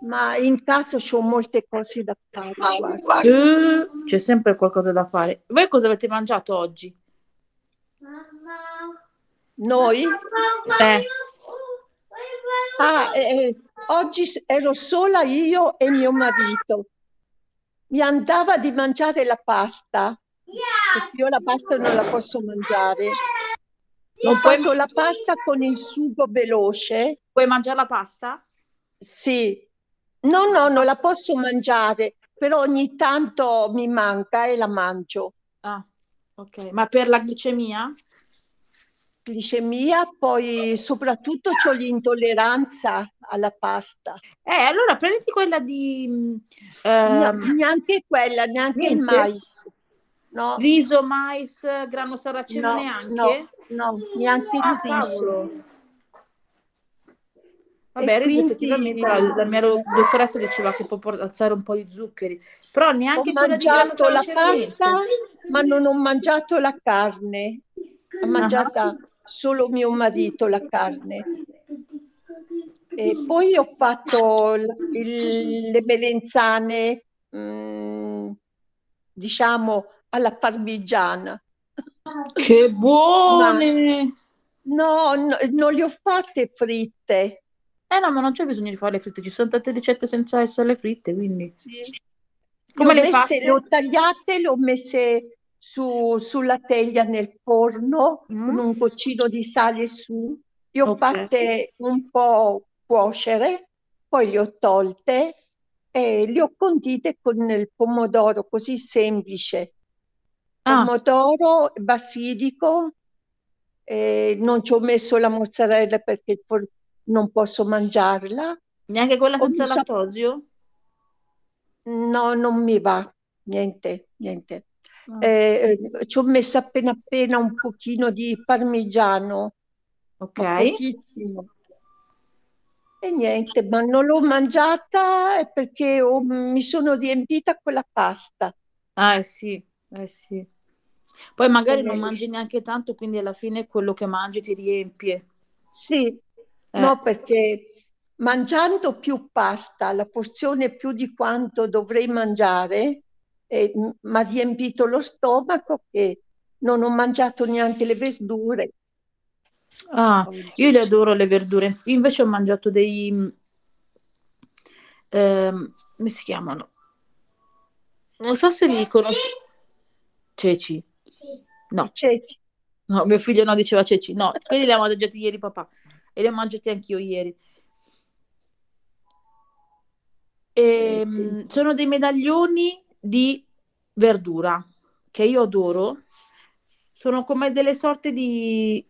ma in casa ho molte cose da fare, guarda. Eh, c'è sempre qualcosa da fare. Voi cosa avete mangiato oggi? Noi? Eh, Ah, eh, oggi s- ero sola io e mio marito. Mi andava di mangiare la pasta, io la pasta non la posso mangiare. Non puoi, fatto la pasta con il sugo veloce. puoi mangiare la pasta? Sì, no, no, non la posso mangiare, però ogni tanto mi manca e la mangio. Ah, ok. Ma per la glicemia? Glicemia, poi soprattutto ho l'intolleranza alla pasta. Eh, allora prenditi quella di ehm, neanche quella, neanche il niente? mais. No, riso, mais, grano saraceno no, neanche? no, no, neanche Ah, il riso. Vabbè, E il riso quindi effettivamente la, la mia dottoressa diceva che può alzare un po' di zuccheri, però ho neanche grano mangiato la pasta, ma non ho mangiato la carne. Ha Ah, mangiata solo mio marito la carne. E poi ho fatto il- le melenzane, mm, diciamo, alla parmigiana. Che Ma buone! no, no, non le ho fatte fritte. Eh no, ma non c'è bisogno di fare le fritte, ci sono tante ricette senza essere fritte, quindi... Le Come ho le messe, fate? le ho tagliate, le ho messe su- sulla teglia nel forno con Mm? un goccino di sale su. Le ho Ok. fatte un po' cuocere, poi le ho tolte e le ho condite con il pomodoro, così semplice. Ah, Pomodoro, basilico, e non ci ho messo la mozzarella perché non posso mangiarla. neanche quella senza lattosio? No, non mi va, niente, niente. Eh, eh, ci ho messo appena appena un pochino di parmigiano, ok. pochissimo. E niente, ma non l'ho mangiata perché ho- mi sono riempita con la pasta. Ah, eh sì, eh sì. Poi magari non mangi neanche tanto, quindi alla fine quello che mangi ti riempie. sì, Eh, no, perché mangiando più pasta, la porzione più di quanto dovrei mangiare, eh, mi ha riempito lo stomaco che non ho mangiato neanche le verdure Ah, io le adoro le verdure. Io invece ho mangiato dei, mm, ehm, come si chiamano? Non so se li conosci. Ceci. No, ceci. no, mio figlio no, diceva ceci. No, quelli li abbiamo mangiati ieri papà e li ho mangiati anch'io ieri. Eh, Ehm, sono dei medaglioni di verdura che io adoro. Sono come delle sorte di,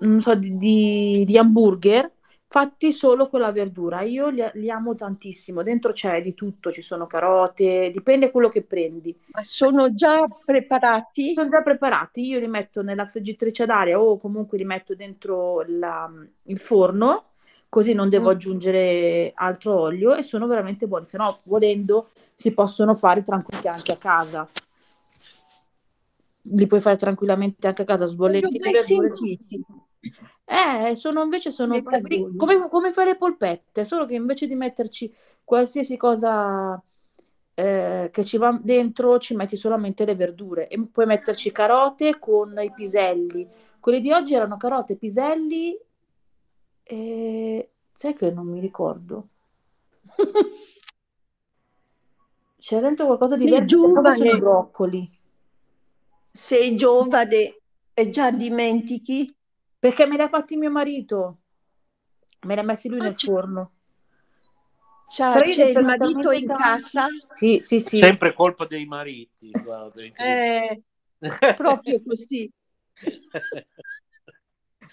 non so, di, di- di hamburger fatti solo con la verdura. Io li, li amo tantissimo. Dentro c'è di tutto, ci sono carote, dipende quello che prendi. Ma sono già preparati? Sono già preparati, io li metto nella friggitrice ad aria o comunque li metto dentro la- il forno, così non devo Mm. aggiungere altro olio e sono veramente buoni. Se no, volendo, si possono fare tranquilli anche a casa. Li puoi fare tranquillamente anche a casa, Non li ho sbolletti sentiti, Eh, sono invece sono come, come fare le polpette, solo che invece di metterci qualsiasi cosa eh, che ci va dentro, ci metti solamente le verdure e puoi metterci carote con i piselli. Quelli di oggi erano carote, piselli e sai che non mi ricordo. C'era dentro qualcosa di Sei verde, forse sono i giovane, broccoli, sei giovane e già dimentichi? perché me li ha fatti mio marito, me li ha messi lui Ah, nel c'è forno. io c'è il marito in casa? Sì, sì, sì. Sempre colpa dei mariti, guarda. Eh, proprio così.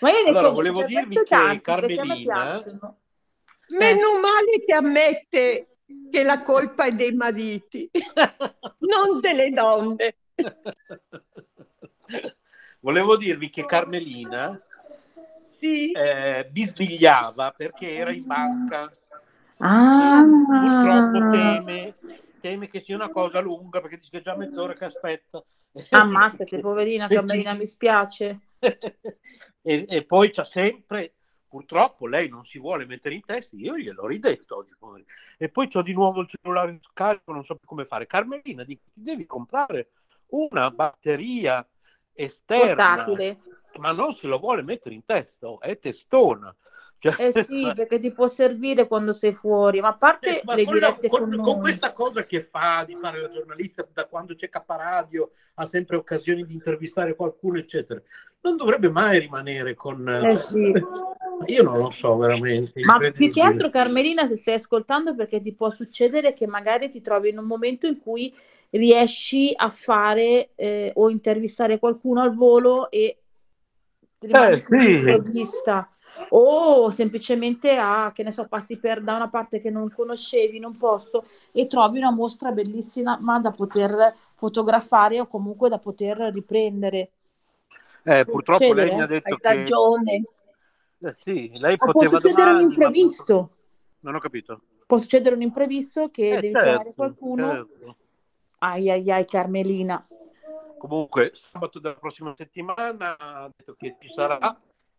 Ma io ne Allora, volevo dirvi che tanti Carmelina. Meno male che ammette che la colpa è dei mariti, non delle donne. volevo dirvi che Carmelina Sì, eh, bisbigliava perché era in banca Ah, purtroppo teme, teme che sia una cosa lunga perché dice che già mezz'ora che aspetta. ammazzate, poverina sì. Carmelina, mi spiace. E, e poi c'ha sempre, purtroppo lei non si vuole mettere in testa, io gliel'ho ridetto oggi pomeriggio. E poi c'ho di nuovo il cellulare in scarico, non so più come fare. Carmelina, dico, ti devi comprare una batteria esterna, Portatile. ma non se lo vuole mettere in testa, oh, è testona. Cioè, Eh sì, perché ti può servire quando sei fuori, ma a parte Eh, ma le dirette con con, con questa cosa che fa di fare la giornalista da quando c'è K-Radio ha sempre occasioni di intervistare qualcuno, eccetera, non dovrebbe mai rimanere con... Eh sì. Io non lo so veramente. Ma più che altro, Carmelina, se stai ascoltando, perché ti può succedere che magari ti trovi in un momento in cui riesci a fare eh, o intervistare qualcuno al volo e rimani Eh, sì. sprovvista. O semplicemente a, che ne so, passi per da una parte che non conoscevi in un posto e trovi una mostra bellissima ma da poter fotografare o comunque da poter riprendere. Eh, Può purtroppo lei succedere? mi ha detto hai che... ragione. Eh, sì, lei Ma può poteva succedere un domani, ma- imprevisto. Non ho capito. Può succedere un imprevisto che Eh, devi certo, chiamare qualcuno. certo. Ai ai ai, Carmelina. Comunque, sabato della prossima settimana ha detto che ci sarà.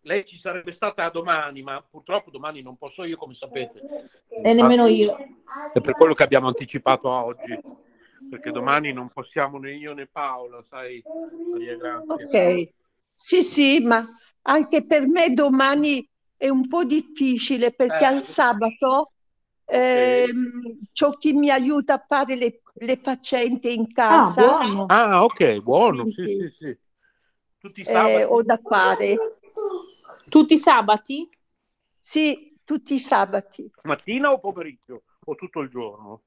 Lei ci sarebbe stata domani, ma purtroppo domani non posso io, come sapete. E nemmeno io. È per quello che abbiamo anticipato a oggi, perché domani non possiamo né io né Paola, sai, Maria Grazia. Ok. Sì, sì, ma anche per me domani è un po' difficile perché Eh. al sabato ehm, c'ho chi mi aiuta a fare le, le faccende in Ah, casa, buono. Ah, ok, buono, sì, Quindi- sì, sì. Tutti i eh, sabati. ho da fare. Tutti i sabati? Sì, tutti i sabati, Mattina o pomeriggio? O tutto il giorno?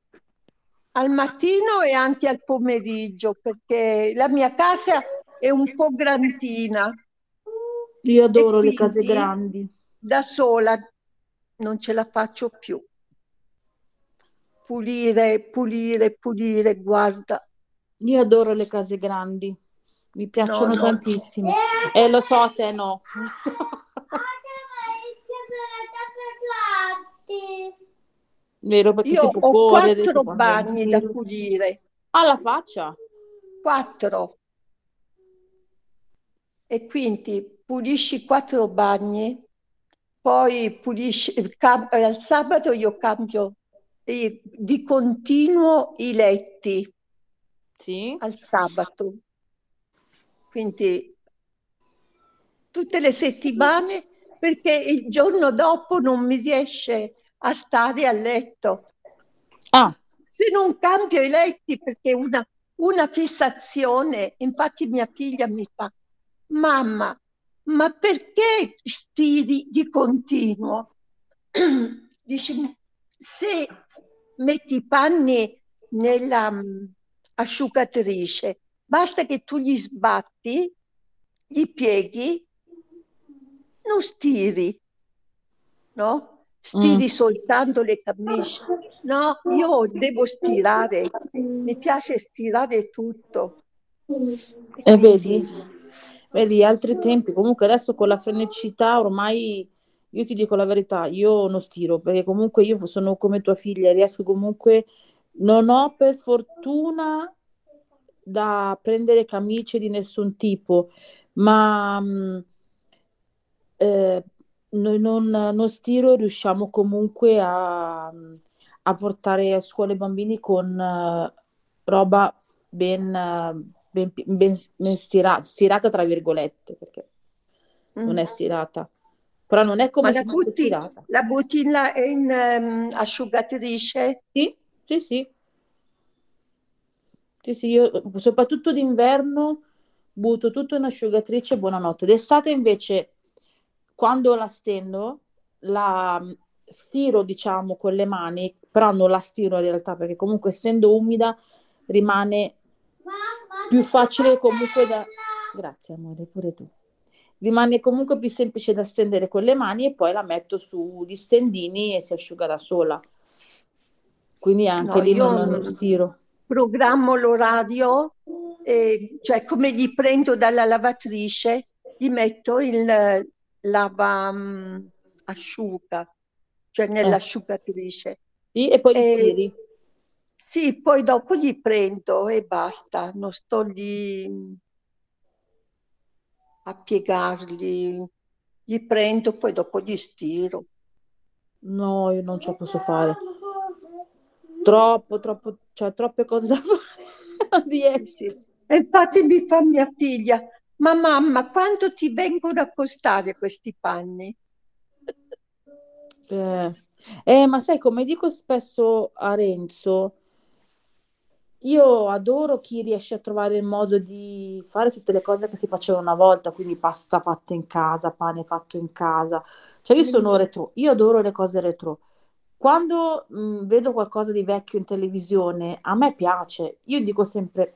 al mattino e anche al pomeriggio, perché la mia casa è un po' grandina, Io adoro le case grandi. da sola non ce la faccio più. Pulire, pulire, pulire, guarda. Io adoro le case grandi, mi piacciono No, no. tantissimo. E lo so, a te no. Vero, perché Io ho correre, quattro bagni da pulire, Alla faccia? quattro. E quindi pulisci quattro bagni, poi pulisci, cam- eh, al sabato io cambio eh, di continuo i letti Sì. al sabato. Quindi tutte le settimane perché il giorno dopo non mi riesce a stare a letto. Ah, Se non cambio i letti perché una, una fissazione, infatti mia figlia mi fa, mamma, ma perché stiri di continuo? Dice, se metti i panni nella mm, asciugatrice, basta che tu gli sbatti, gli pieghi, non stiri, no? Stiri soltanto le camicie. No, io devo stirare, mi piace stirare tutto. E e quindi vedi? Vedi, altri tempi. Comunque adesso con la freneticità ormai io ti dico la verità, io non stiro perché comunque io sono come tua figlia, riesco comunque, non ho per fortuna da prendere camicie di nessun tipo, ma mh, eh, noi non, non stiro, riusciamo comunque a, a portare a scuola i bambini con eh, roba ben, eh, ben, ben- ben stira- stirata, tra virgolette, perché non mm. è stirata, però non è Ma come la se fosse butti, stirata. la butti in, la- in, ehm, asciugatrice? Sì, sì, sì, sì, sì, io soprattutto d'inverno butto tutto in asciugatrice e buonanotte. D'estate invece, quando la stendo, la mm, stiro, diciamo, con le mani, però non la stiro in realtà perché comunque essendo umida rimane più facile comunque da... Grazie amore, pure tu. Rimane comunque più semplice da stendere con le mani e poi la metto sugli stendini e si asciuga da sola. Quindi anche No, lì non, non stiro. programmo l'orario, e, cioè come li prendo dalla lavatrice, li metto in lava mm, asciuga, cioè Eh, nell'asciugatrice. sì, e poi li E stiri. sì, poi dopo li prendo e basta, non sto lì a piegarli, li prendo, poi dopo li stiro. No, io non ce la posso fare. Troppo, troppo, cioè troppe cose da fare. Non Sì, sì. E infatti mi fa mia figlia, ma mamma, quanto ti vengono a costare questi panni? Eh, eh, ma sai, come dico spesso a Renzo, io adoro chi riesce a trovare il modo di fare tutte le cose che si facevano una volta, quindi pasta fatta in casa, pane fatto in casa. Cioè io sono retro, io adoro le cose retro. Quando mh, vedo qualcosa di vecchio in televisione, a me piace. Io dico sempre,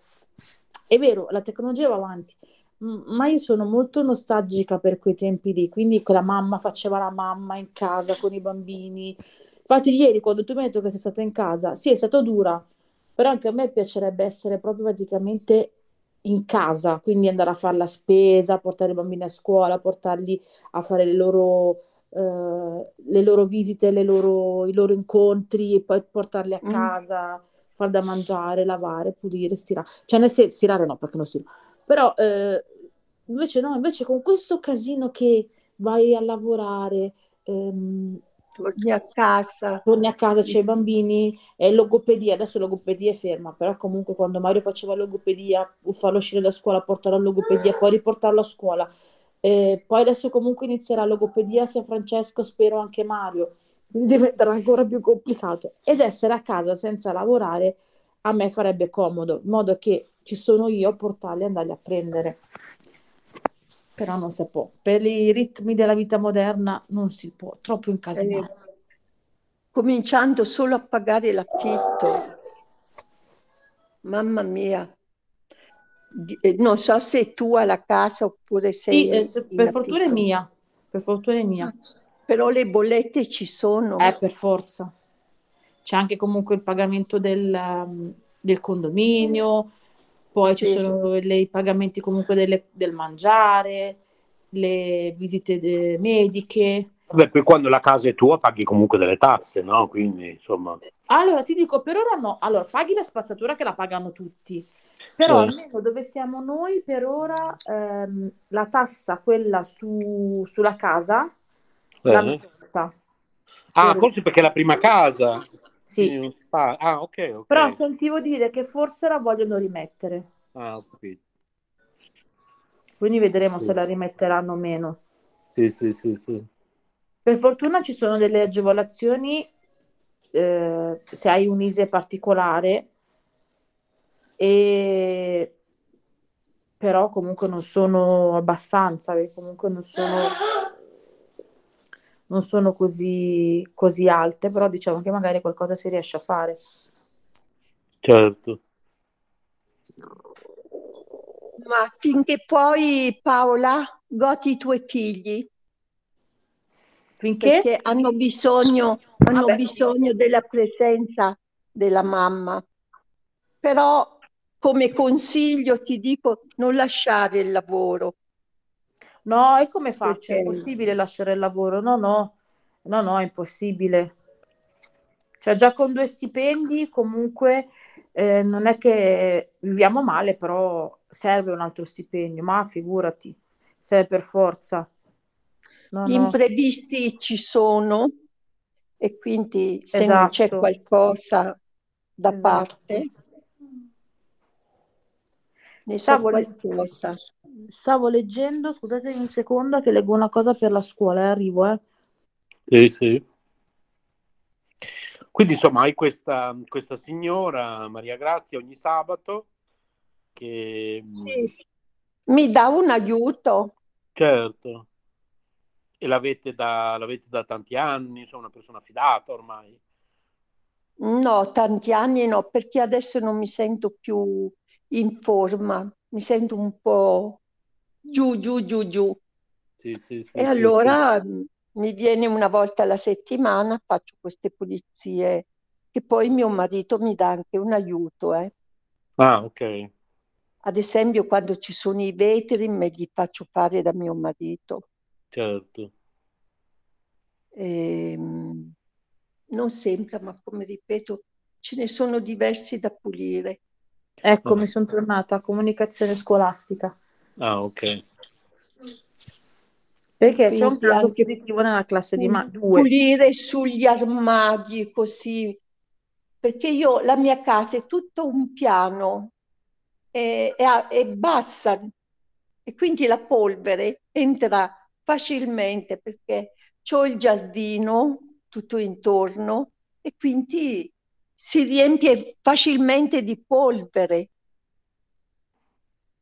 è vero, la tecnologia va avanti, ma io sono molto nostalgica per quei tempi lì, quindi che la mamma faceva la mamma in casa con i bambini. Infatti ieri quando tu mi hai detto che sei stata in casa, sì, è stata dura, però anche a me piacerebbe essere proprio praticamente in casa, quindi andare a fare la spesa, portare i bambini a scuola, portarli a fare le loro, eh, le loro visite, le loro- i loro incontri, e poi portarli a Mm. casa, far da mangiare, lavare, pulire, stirare. Cioè, nel senso, stirare no, perché non stiro. Però, eh, invece no, invece con questo casino che vai a lavorare, ehm, Torni a casa. torni a casa, c'è i bambini, è logopedia, adesso logopedia è ferma, però comunque quando Mario faceva logopedia, farlo uscire da scuola, portarlo a logopedia, poi riportarlo a scuola, Eh, poi adesso comunque inizierà logopedia sia Francesco, spero anche Mario, diventerà ancora più complicato. Ed essere a casa senza lavorare a me farebbe comodo, in modo che ci sono io a portarli e andarli a prendere. Però non si può. Per i ritmi della vita moderna non si può, troppo Eh, incasinato. cominciando solo a pagare l'affitto. Mamma mia. Eh, Non so se tu hai la casa oppure Sì, eh, sei se- in per fortuna è mia, per fortuna è mia. Però le bollette ci sono. Eh, per forza. C'è anche comunque il pagamento del, um, del condominio, Poi ci Sì. sono le- i pagamenti comunque delle- del mangiare, le visite de- mediche. Vabbè, poi quando la casa è tua paghi comunque delle tasse, no? Quindi, insomma, Allora, ti dico, per ora no. Allora, paghi la spazzatura che la pagano tutti. Però Certo. almeno dove siamo noi, per ora, ehm, la tassa, quella su- sulla casa, eh. l'hanno tolta. Ah, Per- forse perché è la prima casa. Sì. Fa- Ah, ok, ok. Però sentivo dire che forse la vogliono rimettere. Ah, ho capito. Quindi vedremo Sì. se la rimetteranno o meno. Sì, sì, sì, sì. Per fortuna ci sono delle agevolazioni eh, se hai un ISE particolare, e... però comunque non sono abbastanza, perché comunque non sono, non sono così, così alte, però diciamo che magari qualcosa si riesce a fare. Certo. Ma finché puoi, Paola, godi i tuoi figli, Finché? perché hanno bisogno, hanno Vabbè. bisogno della presenza della mamma. Però come consiglio ti dico non lasciare il lavoro. No, e come faccio? È impossibile lasciare il lavoro? No, no, no, no, è impossibile. Cioè, già con due stipendi, comunque, eh, non è che viviamo male, però serve un altro stipendio, ma figurati, serve per forza. No, Gli no, imprevisti ci sono e quindi se non c'è Esatto. qualcosa da Esatto. parte, ne so Stavo le- qualcosa. Stavo leggendo, scusatemi un secondo, che leggo una cosa per la scuola, eh, arrivo, eh. Sì, sì. Quindi, insomma, hai questa, questa signora, Maria Grazia, ogni sabato che... Sì. Mi dà un aiuto. Certo. E l'avete da, l'avete da tanti anni, insomma, una persona fidata ormai. No, tanti anni no, perché adesso non mi sento più in forma, mi sento un po' giù, giù, giù, giù. Sì, sì, sì, E sì, allora mh, mi viene una volta alla settimana, faccio queste pulizie, che poi mio marito mi dà anche un aiuto, eh. Ah, ok. Ad esempio, quando ci sono i vetri, me li faccio fare da mio marito. Certo. Ehm, non sempre, ma come ripeto, ce ne sono diversi da pulire. Ecco, Ah. mi sono tornata, comunicazione scolastica. Ah, ok. Perché c'è un Quindi caso anche positivo nella classe di ma- due. pulire sugli armadi così, perché io la mia casa è tutto un piano e, e a- è bassa e quindi la polvere entra facilmente perché c'ho il giardino tutto intorno e quindi si riempie facilmente di polvere.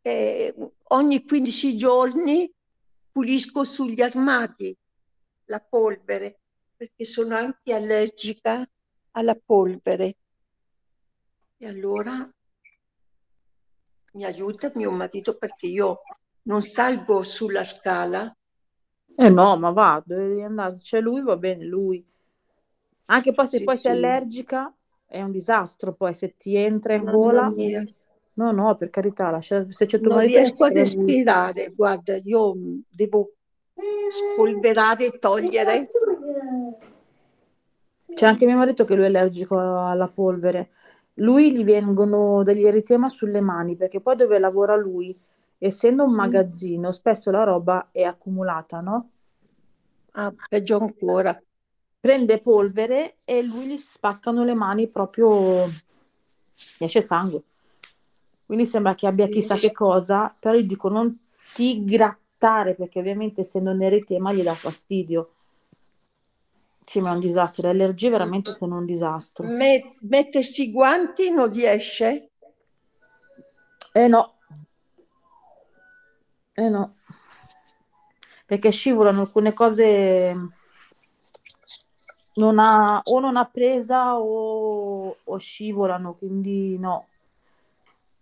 E ogni 15 giorni pulisco sugli armadi la polvere perché sono anche allergica alla polvere. E allora mi aiuta mio marito perché io non salgo sulla scala. Eh no, ma va, devi andare. C'è lui, va bene, lui. Anche poi se Sì, poi sei sì. allergica è un disastro, poi se ti entra in Mamma gola. mia, No, no, per carità, lascia- se c'è tuo non marito riesco a lascia lui. respirare. Guarda, io devo spolverare e togliere. C'è anche mio marito che lui è allergico alla polvere. Lui gli vengono degli eritema sulle mani perché poi dove lavora lui, essendo un Mm. magazzino, spesso la roba è accumulata, no? Ah, peggio ancora. Prende polvere e lui gli spaccano le mani proprio, gli esce sangue. Quindi sembra che abbia chissà che cosa, però io dico non ti grattare perché ovviamente essendo un eritema gli dà fastidio. Sì, ma è un disastro, le allergie veramente sono un disastro. Me- mettersi i guanti non riesce? Eh no, eh no, perché scivolano alcune cose non ha, o non ha presa o, o scivolano, quindi no.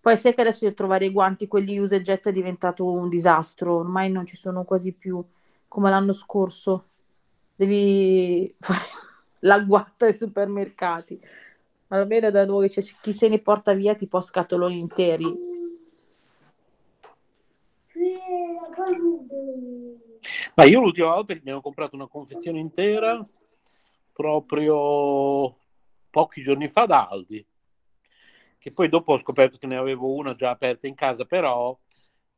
Poi sai che adesso io trovare i guanti, quelli use e jet, è diventato un disastro. Ormai non ci sono quasi più come l'anno scorso. Devi fare l'agguato ai supermercati. Almeno da noi, cioè, chi se ne porta via tipo scatoloni interi. Ma io l'ultima volta mi ho comprato una confezione intera proprio pochi giorni fa da Aldi che poi dopo ho scoperto che ne avevo una già aperta in casa, però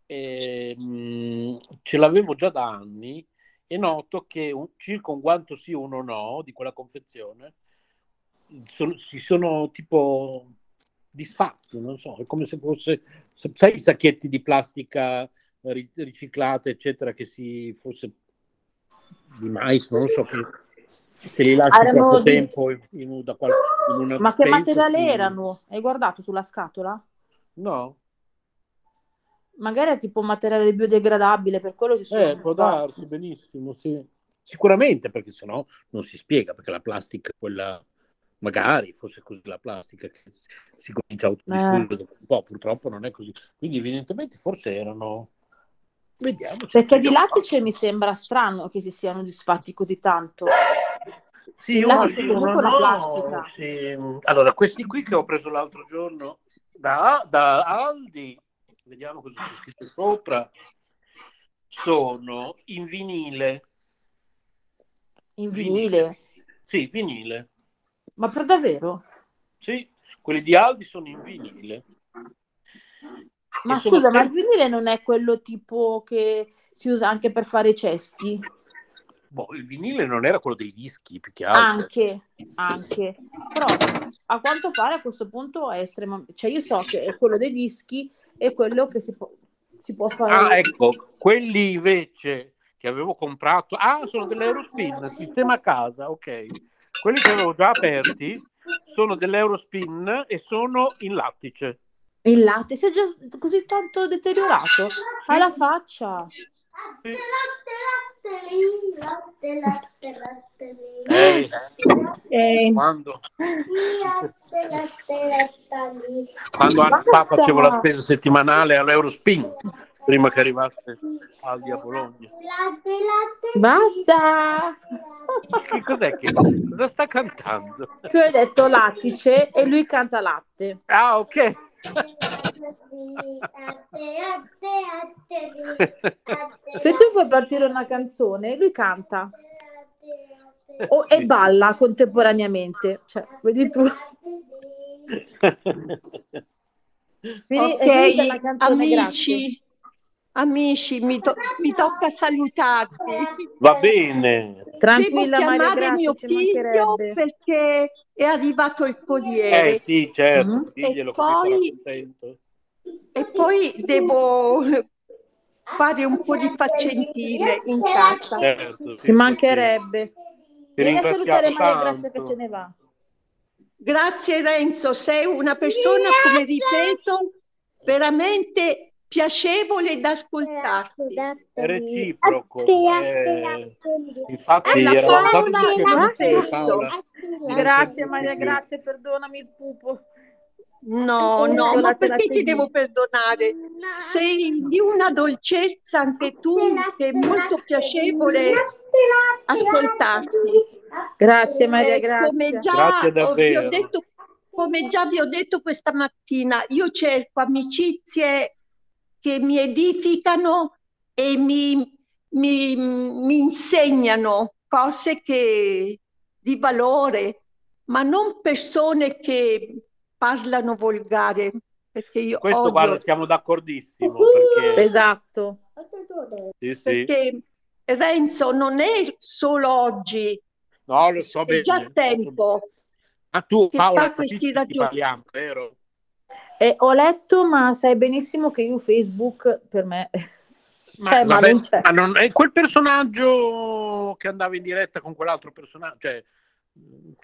ehm, ce l'avevo già da anni e noto che un, circa un guanto sì, uno no di quella confezione sono- si sono tipo disfatti, non so, è come se fosse, sai i sacchetti di plastica ri- riciclate, eccetera, che si fosse di mais, non so, che se li lasci Erano troppo di- tempo in, in- da qual- in una Ma che materiale si- erano? Hai guardato sulla scatola? No, Magari è tipo un materiale biodegradabile, per quello si sono eh, può darsi benissimo, sì. Sicuramente, perché sennò non si spiega, perché la plastica, quella, magari fosse così la plastica, che si- comincia a autodistruggere dopo un po', purtroppo non è così. Quindi evidentemente forse erano... Vediamo. Perché di lattice mi sembra strano che si siano disfatti così tanto. Sì, Il uno una plastica. sì. Allora, questi qui che ho preso l'altro giorno da, da Aldi, vediamo cosa c'è scritto sopra, sono in vinile. In vinile. Sì, vinile. Ma per davvero? Sì, quelli di Aldi sono in vinile. Ma E sono scusa, ma il vinile non è quello tipo che si usa anche per fare cesti? Boh, il vinile non era quello dei dischi, più che altro. Anche, anche. Però a quanto pare a questo punto è estremamente... Cioè io so che è quello dei dischi e quello che si può, si può fare... Ah, ecco, quelli invece che avevo comprato, ah, sono dell'Eurospin, sistema casa, ok. Quelli che avevo già aperti sono dell'Eurospin e sono in lattice. Il latte si è già così tanto deteriorato? Ha la faccia. Sì. Eh, Eh, quando, quando anni fa facevo la spesa settimanale all'Eurospin, prima che arrivasse Aldi a Bologna. Basta! Che cos'è che cosa sta cantando? Tu hai detto lattice e lui canta latte. Ah, ok. Se tu fai partire una canzone, lui canta o, e Sì. balla contemporaneamente. Cioè, vedi tu. Quindi è finita la ok, canzone, grazie. Amici, mi, to- mi tocca salutarvi. Va bene. Tranquilla Devo Maria, chiamare mio grazie, ci figlio perché è arrivato il corriere Eh sì, certo, Mhm. diglielo E poi- contento. e poi devo fare un po' di faccentine in casa. Certo, sì, Ci mancherebbe. Vieni a salutare Maria Grazia che se ne va. Grazie Renzo, sei una persona, come ripeto, veramente piacevole da ascoltarti. È reciproco. eh, infatti. Paola. Grazie Maria Grazia, perdonami il pupo. No, no, ma perché ti devo perdonare? Sei di una dolcezza anche tu, che è molto piacevole ascoltarti. Grazie Maria Eh, Grazia. come già Grazie ho- detto, come già vi ho detto questa mattina, io cerco amicizie che mi edificano e mi, mi- mi insegnano cose che, di valore, ma non persone che parlano volgare, perché io Questo, odio guarda, siamo d'accordissimo perché Esatto. sì, sì. perché Renzo non è solo oggi, No, lo so è bene. già tempo Ma tu, che Paola, fa questi ragioni. parliamo, vero? E ho letto, ma sai benissimo che io Facebook per me Cioè, ma vabbè, non c'è. ma non- è quel personaggio che andava in diretta con quell'altro personaggio. Cioè,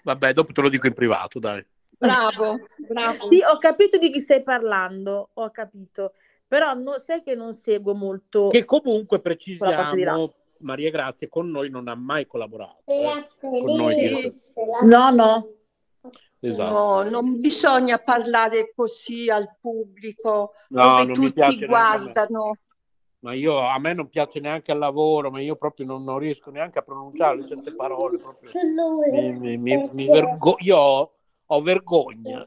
vabbè, dopo te lo dico in privato, dai. Bravo, bravo. Sì, ho capito di chi stai parlando, ho capito. Però no- sai che non seguo molto. Che comunque precisiamo, Maria Grazia con noi non ha mai collaborato. eh, Con noi. No, no. Esatto. No, non bisogna parlare così al pubblico No, dove non mi tutti guardano. Ma io a me non piace neanche al lavoro, ma io proprio non, non riesco neanche a pronunciare certe parole. Proprio. Mi, mi- mi- mi vergo- io ho, ho vergogna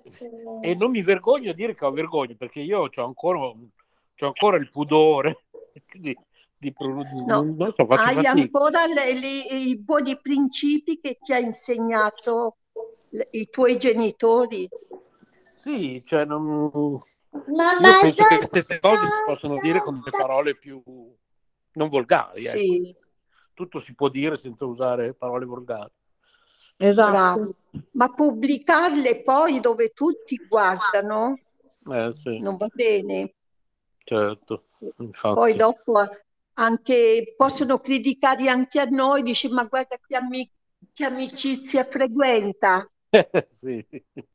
e non mi vergogno a dire che ho vergogna perché io ho ancora, c'ho ancora il pudore. Quindi di pro- No, so, hai fatica. ancora le- le- i buoni principi che ti ha insegnato i tuoi genitori? Sì, cioè non... Io penso che le stesse cose si possono dire con delle parole più non volgari, ecco. Sì, Tutto si può dire senza usare parole volgari. Esatto. bravo. Ma pubblicarle poi dove tutti guardano Eh, sì, non va bene. certo, Poi infatti. dopo anche possono criticare anche a noi, dice ma guarda che, ami- che amicizia frequenta, Sì,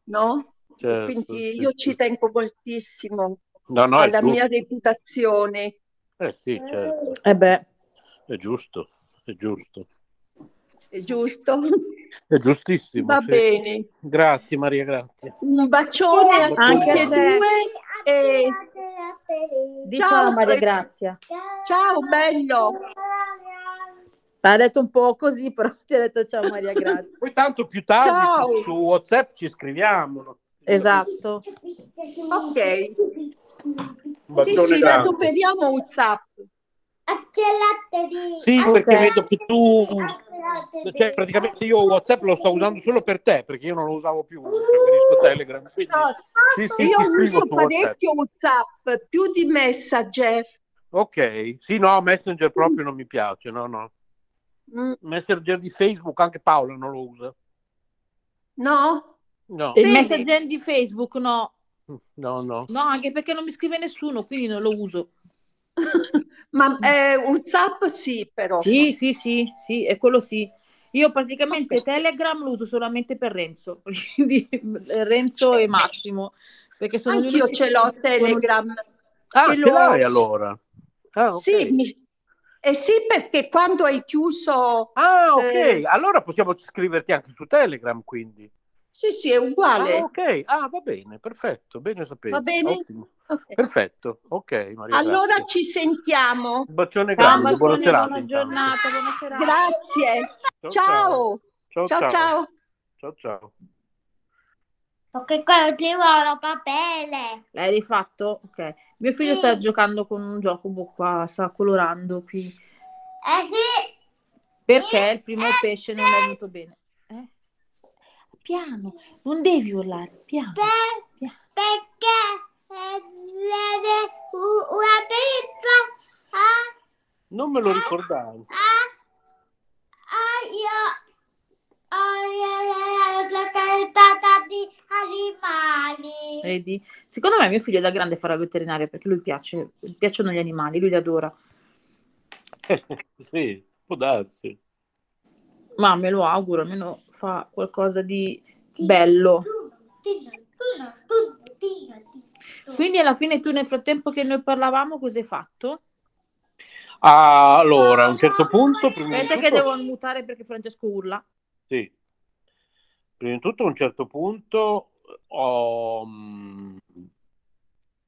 no? certo, Quindi sì, io sì. ci tengo moltissimo No, no, alla mia reputazione. Eh sì, certo, Eh beh, è giusto, è giusto. È giusto? È giustissimo, Va sì. bene. Grazie Maria, grazie. Un bacione a Anche tutti a e te. due e di Ciao, ciao Maria. Grazia. ciao bello. Ha detto un po' così, però ti ha detto ciao Maria Grazia. Poi tanto più tardi Ciao. su, su WhatsApp ci scriviamo. Esatto. Ok. Sì, sì, recuperiamo WhatsApp. Sì, Ok. perché vedo che tu, cioè praticamente io WhatsApp lo sto usando solo per te, perché io non lo usavo più, preferisco Telegram. Quindi, No, sì, sì, io uso WhatsApp. parecchio WhatsApp, più di Messenger. Ok, sì, no, Messenger proprio non mi piace, no, no. Mm, Messenger di Facebook anche Paola non lo usa. No? No, Il messenger di Facebook no. no, no. No, anche perché non mi scrive nessuno, quindi non lo uso. Ma eh, WhatsApp sì, però. Sì, sì, sì, sì, è quello sì. Io praticamente Telegram lo uso solamente per Renzo, quindi Renzo e Massimo, perché sono Anch'io ce l'ho Telegram. Ah, ce lo- l'hai allora? Ah, ok. Sì, mi- eh sì, perché quando hai chiuso... Ah, ok. Eh. Allora possiamo scriverti anche su Telegram, quindi. Sì, sì, è uguale. Ah, ok. Ah, va bene, perfetto. Bene sapere. Va bene? Ottimo. Ok. Perfetto. Ok, Maria. Allora grazie. ci sentiamo. Un bacione grande, buona bacione, serata. buona giornata, buona serata. Grazie. Ciao, Ciao. Ciao, Ciao, ciao. Ciao, ciao. Perché quello ti vuole papele. L'hai rifatto? Ok. Mio figlio Sì. sta giocando con un gioco boh, qua, sta colorando qui. Eh sì, Perché il primo pesce non è venuto bene. Eh? Piano, non devi urlare, piano. per- piano. perché eh, una pippa ah, Non me lo ricordavo. ah, ah, io ho la cartata di animali. Vedi? Secondo me mio figlio da grande farà il veterinario perché lui piace, gli piacciono gli animali, lui li adora. sì, può darsi. Ma me lo auguro, almeno fa qualcosa di bello. Quindi alla fine tu nel frattempo che noi parlavamo cosa hai fatto? Ah, allora, a un certo punto, Aspetta che tutto, devo mutare perché Francesco urla. sì. Prima di tutto, a un certo punto ho... mm,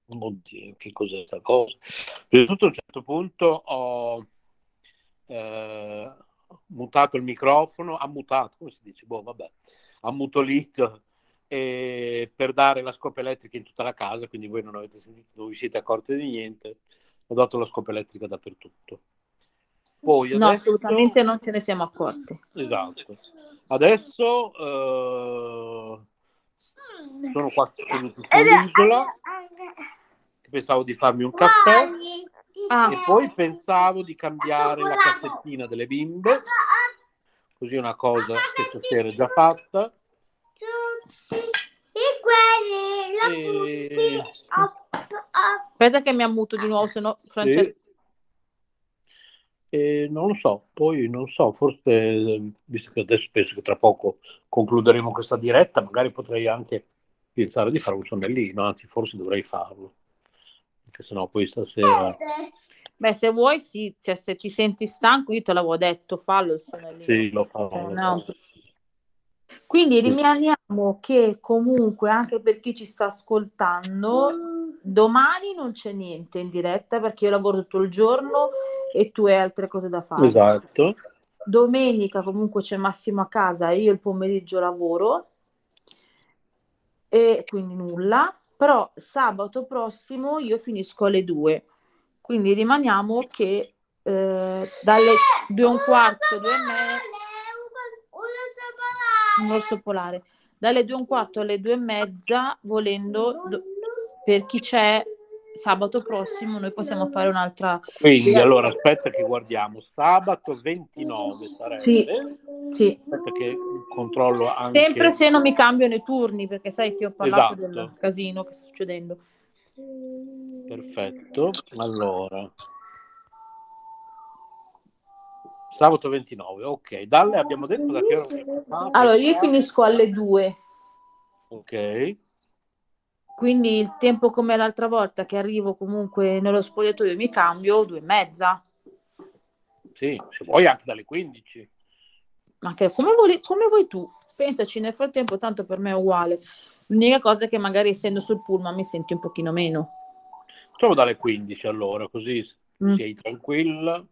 Oddio, che cos'è questa cosa? Prima di tutto, a un certo punto ho eh, mutato il microfono, ha mutato, come si dice? Boh, vabbè, ha mutolito e per dare la scopa elettrica in tutta la casa, quindi voi non avete sentito, non vi siete accorti di niente, ho dato la scopa elettrica dappertutto. Poi No, adesso- assolutamente non ce ne siamo accorti. Esatto. Adesso eh, sono qua seduto sull'isola, pensavo di farmi un caffè Ah. e poi pensavo di cambiare la cassettina delle bimbe, così è una cosa che stasera è già fatta. E. Aspetta che mi ammuto di nuovo, se no Francesco... e- e non lo so, poi non so, forse visto che adesso penso che tra poco concluderemo questa diretta, magari potrei anche pensare di fare un sonnellino, anzi forse dovrei farlo, perché sennò poi stasera... Beh, se vuoi, sì, cioè, se ti senti stanco, io te l'avevo detto, fallo il sonnellino. Sì, lo farò. Cioè, farò. Quindi rimaniamo che comunque, anche per chi ci sta ascoltando, domani non c'è niente in diretta perché io lavoro tutto il giorno e tu hai altre cose da fare. Esatto. Domenica comunque c'è Massimo a casa, io il pomeriggio lavoro e quindi nulla, però sabato prossimo io finisco alle 2, quindi rimaniamo che eh, dalle due e un quarto, due e mezza, un orso polare, dalle due e un quarto alle due e mezza, volendo, do- per chi c'è sabato prossimo, noi possiamo fare un'altra... Quindi, allora, aspetta che guardiamo. Sabato 29 sarebbe. Sì, sì. Aspetta che controllo anche... Sempre se non mi cambiano i turni, perché sai, ti ho parlato Esatto. del casino che sta succedendo. Perfetto. Allora. Sabato 29, ok. Dalle abbiamo detto da che ora? Allora, io finisco alle due, Ok. Quindi il tempo come l'altra volta che arrivo comunque nello spogliatoio mi cambio, due e mezza. Sì, se vuoi anche dalle 15. Ma che come vuoi, come vuoi tu? Pensaci, nel frattempo tanto per me è uguale. L'unica cosa è che magari essendo sul pullman mi senti un pochino meno. Facciamo dalle 15 allora, così Mm. sei tranquilla.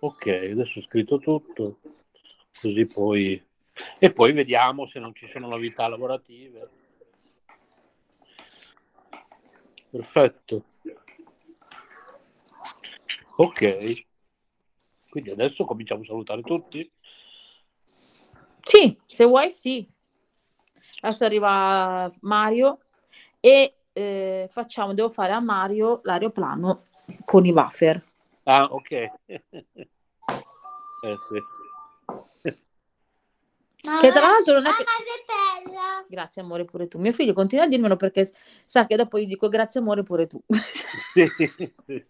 Ok, adesso ho scritto tutto, così poi... E poi vediamo se non ci sono novità lavorative. Perfetto. Ok. Quindi adesso cominciamo a salutare tutti. Sì, se vuoi sì. Adesso arriva Mario e eh, facciamo, devo fare a Mario l'aeroplano con i buffer. Ah, ok. eh sì. Che tra l'altro non è che... Mamma che bella! Grazie amore pure tu. Mio figlio continua a dirmelo perché sa che dopo gli dico grazie amore pure tu. Sì, sì.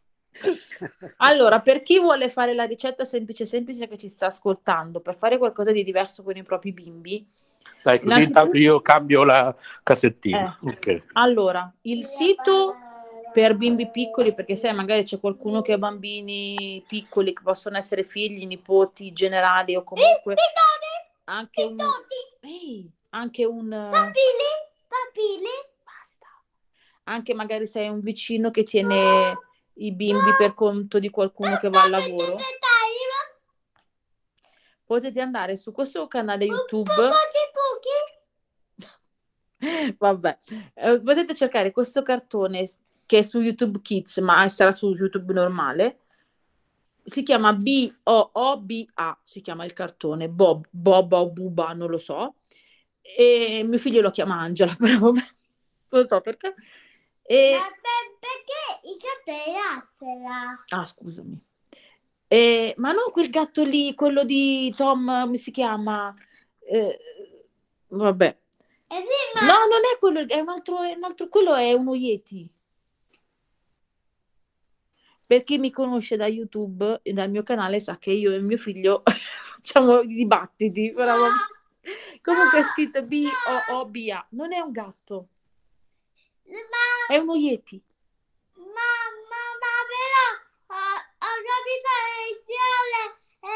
Allora, per chi vuole fare la ricetta semplice semplice che ci sta ascoltando, per fare qualcosa di diverso con i propri bimbi, Dai, così Innanzitutto- io cambio la cassettina. Ok. allora, il sito per bimbi piccoli, perché sai, magari c'è qualcuno che ha bambini piccoli che possono essere figli, nipoti, generali o comunque anche un... Ehi, anche un... Papili, papili. Basta. Anche magari sei un vicino che tiene i bimbi per conto di qualcuno che va al lavoro. Potete andare su questo canale YouTube. Vabbè, eh, potete cercare questo cartone che è su YouTube Kids, ma sarà su YouTube normale. Si chiama B-O-O-B-A, si chiama il cartone, Bob, Boba o Buba, non lo so. E mio figlio lo chiama Angela, però vabbè, non so perché. E... Ma per- perché i capelli asera? Ah, scusami. Eh, ma non quel gatto lì, quello di Tom, come si chiama? Eh, vabbè. E sì, ma No, non è quello, è un altro, è un altro, quello è uno Yeti. Per chi mi conosce da YouTube e dal mio canale sa che io e mio figlio facciamo i dibattiti. Però vabbè. Comunque è scritto B-O-O-B-A. Non è un gatto, ma, è uno Yeti. ma, ma, ma però ho, ho capito l'insieme e,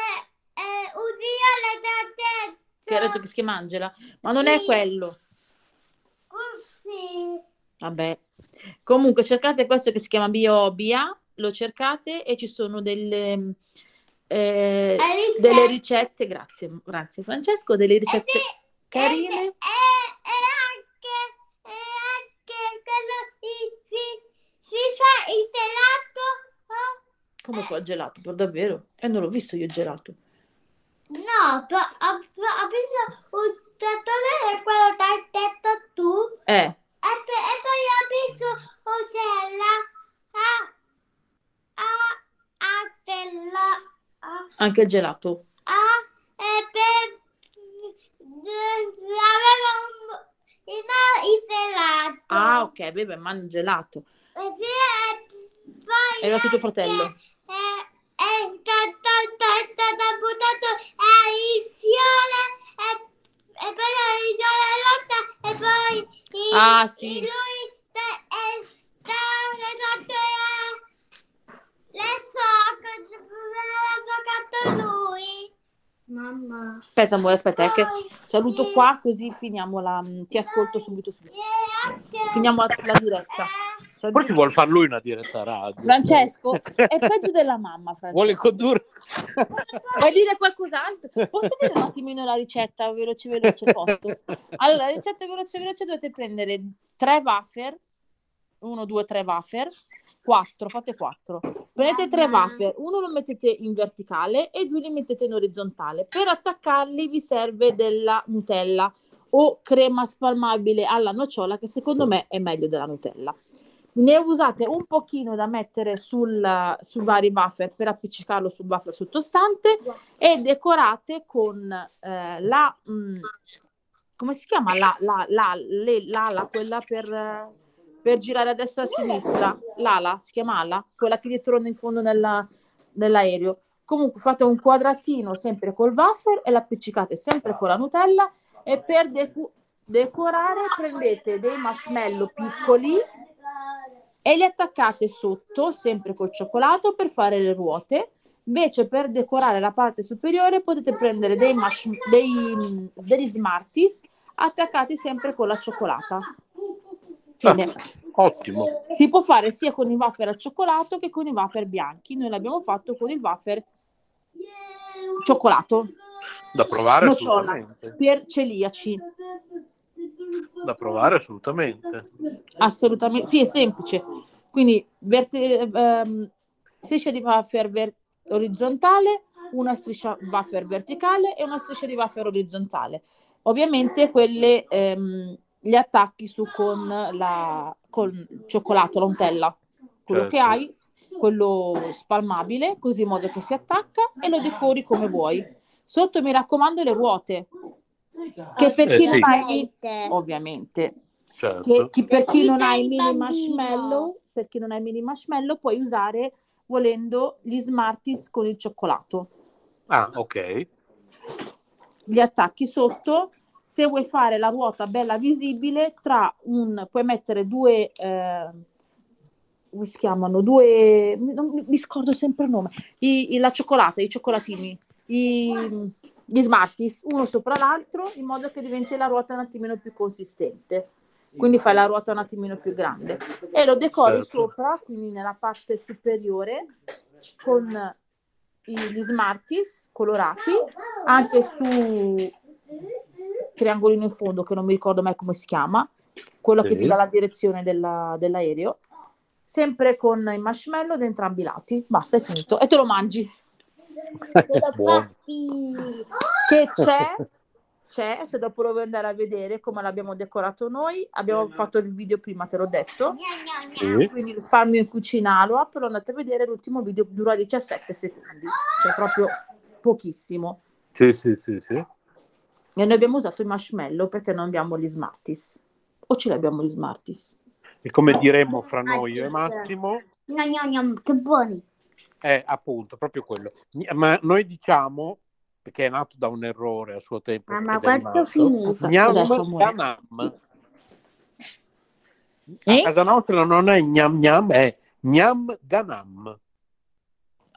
e usione da te. Che ha detto che si chiama Angela, ma non è quello. Sì. Vabbè. Comunque cercate questo che si chiama B-O-B-A, lo cercate e ci sono delle, eh, delle ricette, grazie, grazie Francesco, delle E ricette sì, carine. E, e anche, e anche quello si, si, si fa il gelato. oh? Come fa il gelato, per davvero? E non l'ho visto io il gelato. No, però ho, ho visto un trattore quello che hai detto tu. Eh, E, e poi ho visto Osella a, a, a della, a, anche il gelato. e. Ah, ok, beve, ma il gelato. Sì, poi Era anche- fratello. E, e Aspetta, amore, aspetta, è che saluto qua così finiamo la... Ti ascolto subito, subito. Finiamo la, la diretta. Forse vuol far lui una diretta radio. Francesco, è peggio della mamma, Francesco. Vuole condurre. Vuoi dire qualcos'altro? Posso dire un attimino la ricetta veloce veloce? Posso? Allora, la ricetta veloce veloce dovete prendere tre wafer, 1, 2, 3 wafer, 4, fate 4. Prendete tre wafer, uno lo mettete in verticale e due li mettete in orizzontale. Per attaccarli vi serve della Nutella o crema spalmabile alla nocciola che secondo me è meglio della Nutella. Ne usate un pochino da mettere sul, su vari wafer per appiccicarlo sul wafer sottostante e decorate con eh, la mm, come si chiama la, la, la, le- l'ala quella per, eh, per girare a destra e a sinistra l'ala si chiama ala quella che dietro in fondo nella- nell'aereo comunque fate un quadratino sempre col wafer e l'appiccicate sempre con la Nutella e per deco- decorare prendete dei marshmallow piccoli e li attaccate sotto, sempre col cioccolato, per fare le ruote. Invece, per decorare la parte superiore, potete prendere dei mash- dei, degli Smarties attaccati sempre con la cioccolata. Fine. Ottimo. Si può fare sia con i wafer al cioccolato che con i wafer bianchi. Noi l'abbiamo fatto con il wafer cioccolato, Da provare nocciola, per celiaci. Da provare assolutamente. Assolutamente, sì, è semplice. Quindi verte- ehm, striscia di wafer ver- orizzontale, una striscia wafer verticale e una striscia di wafer orizzontale. Ovviamente quelle ehm, li attacchi su con la con il cioccolato, la Nutella, quello che Certo. hai, quello spalmabile, così in modo che si attacca e lo decori come vuoi. Sotto mi raccomando le ruote, che per Eh, chi sì. non ha i- ovviamente Certo. che chi- per chi non ha i il mini marshmallow, per chi non ha i mini marshmallow, puoi usare volendo gli Smarties con il cioccolato. Ah, ok. Li attacchi sotto. Se vuoi fare la ruota bella visibile, tra un puoi mettere due eh, come si chiamano? Due non mi- scordo sempre il nome. I, i- la cioccolata, i cioccolatini, i- gli Smarties, uno sopra l'altro, in modo che diventi la ruota un attimino più consistente. Quindi fai la ruota un attimino più grande e lo decori Certo. sopra, quindi nella parte superiore, con gli Smarties colorati, anche su triangolino in fondo che non mi ricordo mai come si chiama, quello che Sì. ti dà la direzione della- dell'aereo, sempre con i marshmallow da entrambi i lati. Basta, è finito. E te lo mangi. Che c'è, c'è, se dopo lo vuoi andare a vedere come l'abbiamo decorato noi, abbiamo fatto il video prima, te l'ho detto, Sì. quindi risparmio in cucina Aloha, però andate a vedere l'ultimo video, dura 17 secondi, cioè proprio pochissimo. Sì, sì, sì, sì. E noi abbiamo usato i marshmallow perché non abbiamo gli Smarties. O ce li abbiamo gli Smarties? E come diremmo fra noi e Massimo, Gnam, gnam, gnam, che buoni. è appunto proprio quello. Ma noi diciamo, perché è nato da un errore a suo tempo, Mamma, ed è quanto finito? Gnam. Ganam. Eh? A casa nostra non è gnam gnam, è gnam ganam.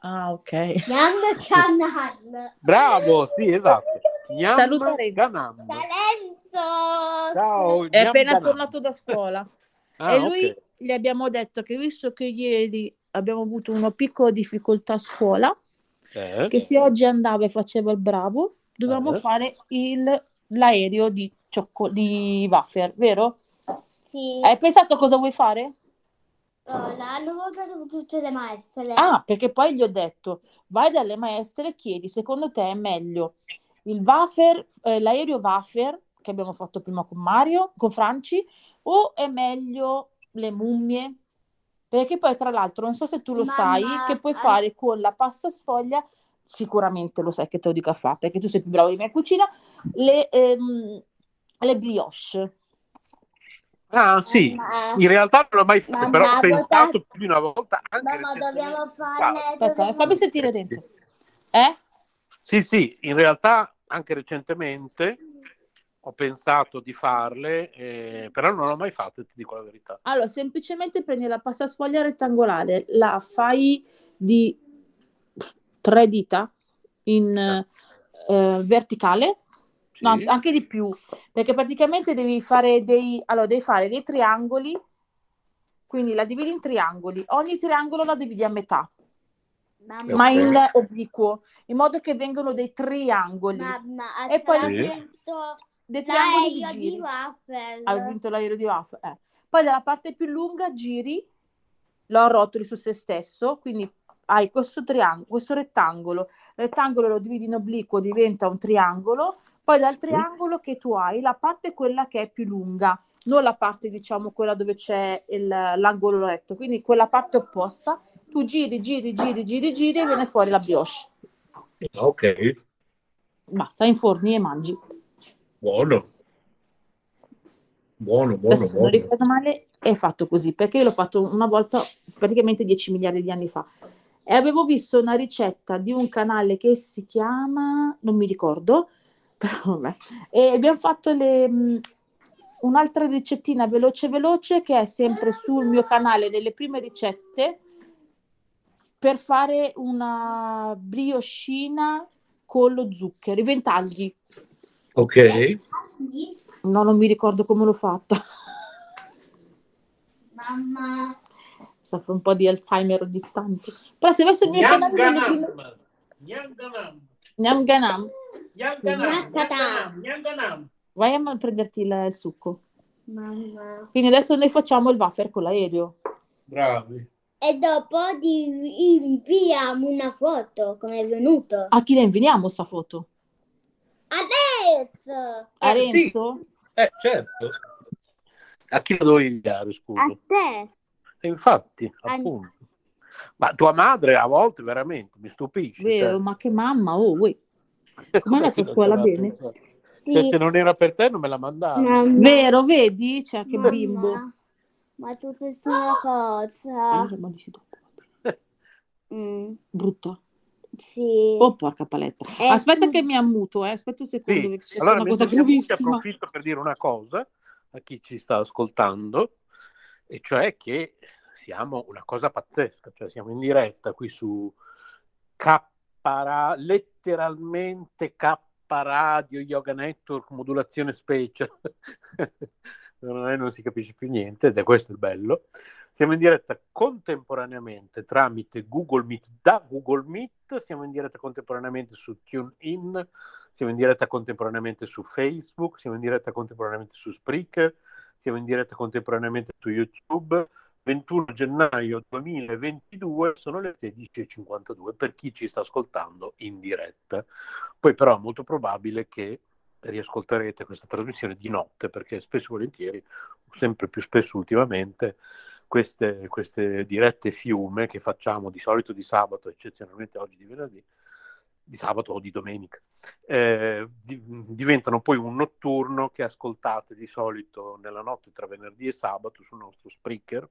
Ah, ok. Gnam canal. Bravo, sì, esatto. Gnam Saluta Renzo. ganam. Salenzo. Ciao, È gnam appena ganam. tornato da scuola. Ah, e lui ok. gli abbiamo detto che visto che ieri abbiamo avuto una piccola difficoltà a scuola, Eh, che se oggi andava e faceva il bravo, dovevamo Eh. fare il- l'aereo di, ciocco- di wafer, vero? Sì. Hai pensato cosa vuoi fare? Oh, l'hanno votato tutte le maestre. Ah, perché poi gli ho detto, vai dalle maestre e chiedi, secondo te è meglio il wafer, eh, l'aereo wafer che abbiamo fatto prima con Mario, con Franci, o è meglio le mummie? Perché poi, tra l'altro, non so se tu lo sai, Mamma, che puoi eh. fare con la pasta sfoglia, sicuramente lo sai che te lo dico a fare, perché tu sei più bravo di me in cucina, le, ehm, le brioche. Ah, sì. Mamma, In realtà non l'ho mai fatto, Mamma, però ho pensato più di una volta anche mamma, dobbiamo farle. Aspetta, eh, dobbiamo- fammi sentire Renzo. Eh? Sì, sì, in realtà anche recentemente ho pensato di farle, eh, però non l'ho mai fatto, ti dico la verità. Allora, semplicemente prendi la pasta sfoglia rettangolare, la fai di tre dita in eh, verticale, no, Sì. anzi, anche di più, perché praticamente devi fare dei, allora, devi fare dei triangoli, quindi la dividi in triangoli, ogni triangolo la dividi a metà, Mamma, ma in obliquo, in modo che vengano dei triangoli, mamma, ha E poi- Sì. vinto dei triangoli di l'aereo di giri. waffle. Hai vinto l'aereo di Waff, eh. poi dalla parte più lunga giri, lo arrotoli su se stesso, quindi hai questo triangolo, questo rettangolo, il rettangolo lo dividi in obliquo, diventa un triangolo, poi dal triangolo che tu hai la parte quella che è più lunga, non la parte diciamo quella dove c'è il, l'angolo retto, quindi quella parte opposta, tu giri, giri, giri, giri, giri e viene fuori la brioche. Ok, Basta, inforni e mangi. buono. Buono, buono, Adesso se non buono. ricordo male è fatto così, perché io l'ho fatto una volta praticamente 10 miliardi di anni fa. E avevo visto una ricetta di un canale che si chiama, non mi ricordo, però vabbè. E abbiamo fatto le, mh, un'altra ricettina veloce veloce che è sempre sul mio canale nelle prime ricette per fare una brioscina con lo zucchero, i ventagli. Ok, No, non mi ricordo come l'ho fatta. Mamma. soffro un po' di Alzheimer ogni tanto. Però se vai sul mio canale Nyanganam. Nyanganam. Nyanganam. vai a prenderti il, il succo. Mamma. Quindi adesso noi facciamo il wafer con l'aereo. Bravi. E dopo ti inviamo una foto come è venuto. A chi la invidiamo sta foto? Adesso! A Eh, sì. Renzo? Eh, certo. A chi la devo inviare, scusa? A te! E infatti, A- appunto. Ma tua madre a volte veramente mi stupisce. Vero, cioè. ma che mamma, oh, uè. Com'è Come andata a scuola te bene? pensato? Sì. Cioè, se non era per te non me la mandavi. Mamma. Vero, vedi? C'è anche Mamma, bimbo. Ma tu fai una cosa. Eh, ma dici dopo. Mm, Brutta. sì. Oh, porca paletta. Eh, Aspetta sì. che mi ammuto, eh. Aspetta un secondo, Sì, che allora una cosa gravissima. approfitto per dire una cosa a chi ci sta ascoltando, e cioè che siamo una cosa pazzesca, cioè siamo in diretta qui su K Ra- letteralmente K Radio Yoga Network modulazione special. non, si capisce più niente ed è questo il bello. Siamo in diretta contemporaneamente tramite Google Meet da Google Meet, siamo in diretta contemporaneamente su TuneIn, siamo in diretta contemporaneamente su Facebook, siamo in diretta contemporaneamente su Spreaker, siamo in diretta contemporaneamente su YouTube. 21 gennaio 2022 sono le 16.52 per chi ci sta ascoltando in diretta. Poi però è molto probabile che riascolterete questa trasmissione di notte perché spesso e volentieri, sempre più spesso ultimamente, queste, queste dirette fiume che facciamo di solito di sabato, eccezionalmente oggi di venerdì, di sabato o di domenica, eh, di- diventano poi un notturno che ascoltate di solito nella notte tra venerdì e sabato sul nostro Spreaker,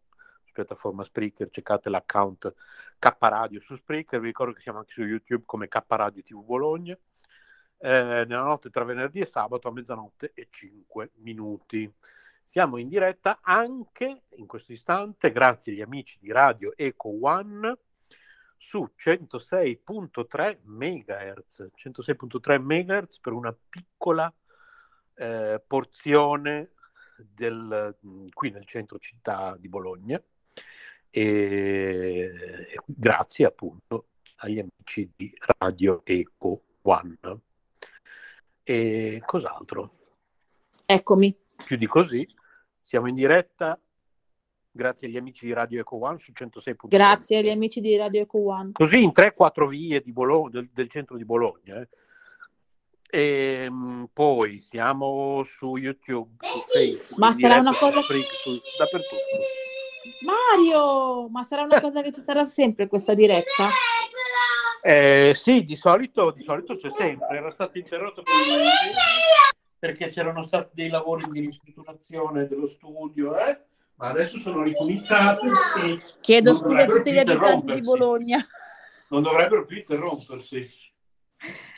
piattaforma Spreaker, cercate l'account K Radio su Spreaker, vi ricordo che siamo anche su YouTube come K Radio TV Bologna, eh, nella notte tra venerdì e sabato a mezzanotte e 5 minuti. Siamo in diretta anche in questo istante, grazie agli amici di Radio Eco One, su 106.3 MHz, 106.3 MHz per una piccola eh, porzione del, qui nel centro città di Bologna e grazie appunto agli amici di Radio Eco One. E cos'altro? Eccomi. Più di così, siamo in diretta grazie agli amici di Radio Eco One su 106.3. Grazie agli amici di Radio Eco One. Così in 3-4 vie di Bolo- del, del centro di Bologna. eh. E, mh, poi siamo su YouTube, su Facebook, Ma sarà diretta una cosa- su- dappertutto. Mario, ma sarà una cosa che ci sarà sempre questa diretta? Eh, sì, di solito, di solito c'è sempre. Era stato interrotto per perché c'erano stati dei lavori di ristrutturazione dello studio, eh? ma adesso sono ricominciati Chiedo scusa a tutti gli abitanti di. Bologna. Non dovrebbero più interrompersi.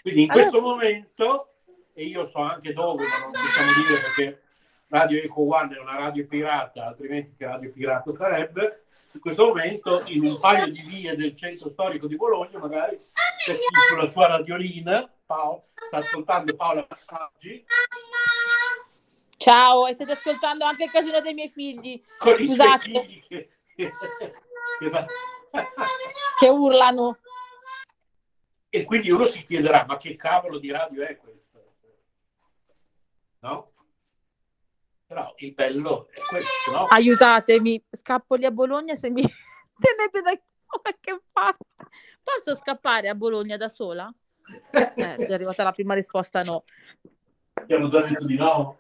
Quindi in Allora- questo momento, e io so anche dove, ma non possiamo dire perché Radio Eco One è una radio pirata, altrimenti che radio pirata sarebbe, in questo momento in un paio di vie del centro storico di Bologna, magari c'è chi sulla sua radiolina, Paolo, sta ascoltando Paola Passaggi, Ciao, e state ascoltando anche il casino dei miei figli con Scusate. figli che, che- che va- che urlano. E quindi uno si chiederà, ma che cavolo di radio è questa? No? Però il bello è questo, no? Aiutatemi, scappo lì a Bologna se mi tenete da... Ma che fatto? Posso scappare a Bologna da sola? Eh, è arrivata la prima risposta no. Abbiamo già detto di no.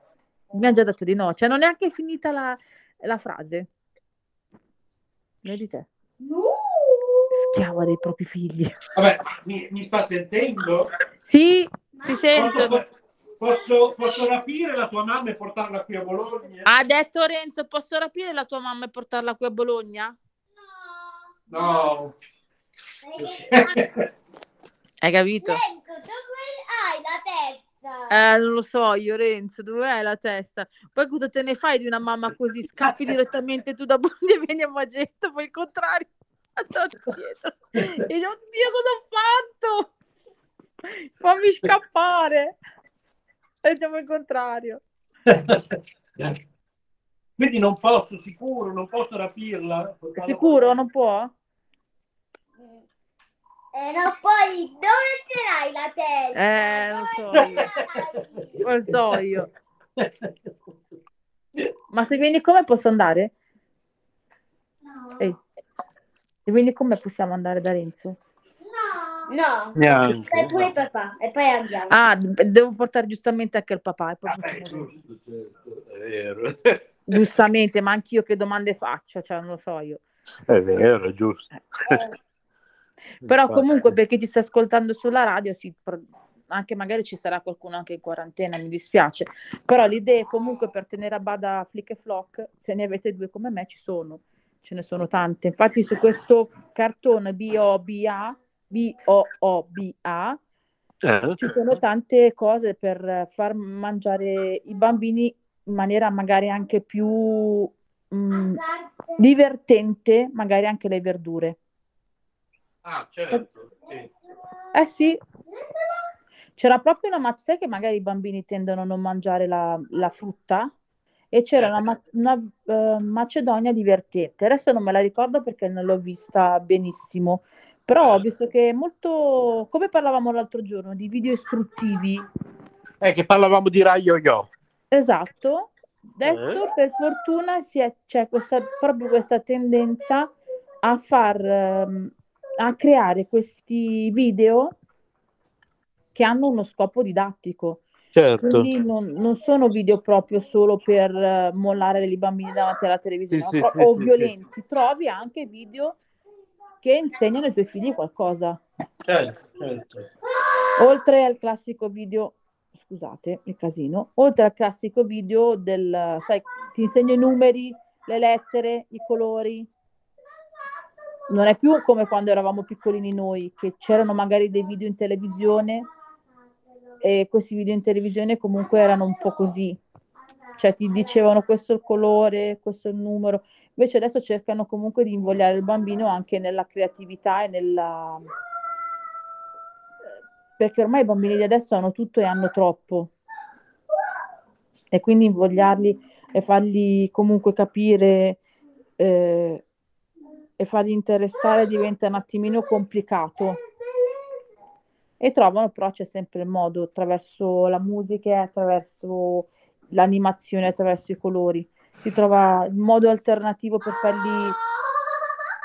Mi ha già detto di no, cioè non è neanche finita la, la frase. Vedi te. Schiava dei propri figli. Vabbè, mi, mi sta sentendo? Sì, ti sento. Posso, posso, posso rapire la tua mamma e portarla qui a Bologna? Ha detto Renzo, posso rapire la tua mamma e portarla qui a Bologna? No. Hai capito? Renzo, dove hai la testa? Eh, non lo so io, Renzo, dov'è la testa? Poi cosa te ne fai di una mamma così? Scappi direttamente tu da Bologna e vieni a Magenta, poi il contrario. E io, oddio, cosa ho fatto? Fammi scappare. Facciamo il contrario. Quindi non posso, sicuro, non posso rapirla. Sicuro? Non può? Eh no, poi dove ce l'hai la testa? Eh, non so io. Non so io. Ma se vieni con me posso andare? No. Ehi. Se vieni con me possiamo andare da Renzo? No. Neanche. Stai pure papà e poi andiamo. Ah, devo portare giustamente anche il papà. E poi Eh, possiamo- giusto, certo, è vero. Giustamente, ma anch'io che domande faccio, cioè non lo so io. È vero, è giusto. Però Infatti. comunque per chi ci sta ascoltando sulla radio, sì, anche magari ci sarà qualcuno anche in quarantena, mi dispiace. Però l'idea è comunque per tenere a bada Flick e Flock, se ne avete due come me, ci sono. Ce ne sono tante. Infatti su questo cartone B-O-B-A, B-O-O-B-A, Eh? ci sono tante cose per far mangiare i bambini in maniera magari anche più mm, divertente, magari anche le verdure. Ah, certo. sì. Eh sì, c'era proprio una macchina, sai che magari i bambini tendono a non mangiare la, la frutta? E c'era una, ma- una, eh, Macedonia divertente. Adesso non me la ricordo perché non l'ho vista benissimo, però ho visto che è molto, come parlavamo l'altro giorno, di video istruttivi. Eh, che parlavamo di Rai Yo-Yo. Esatto. Adesso Eh? per fortuna c'è questa, proprio questa tendenza a far, ehm, a creare questi video che hanno uno scopo didattico. Certo. Quindi non, non sono video proprio solo per eh, mollare i bambini davanti alla televisione Sì, ma sì, o sì, violenti. Trovi anche video che insegnano ai tuoi figli qualcosa. Certo, certo. Oltre al classico video, scusate il casino, oltre al classico video del, sai, ti insegno i numeri, le lettere, i colori. Non è più come quando eravamo piccolini noi, che c'erano magari dei video in televisione e questi video in televisione comunque erano un po' così. Cioè ti dicevano questo è il colore, questo è il numero. Invece adesso cercano comunque di invogliare il bambino anche nella creatività e nella perché ormai i bambini di adesso hanno tutto e hanno troppo. E quindi invogliarli e fargli comunque capire eh, e fargli interessare diventa un attimino complicato. E trovano però c'è sempre il modo attraverso la musica, attraverso l'animazione, attraverso i colori. Si trova il modo alternativo per farli,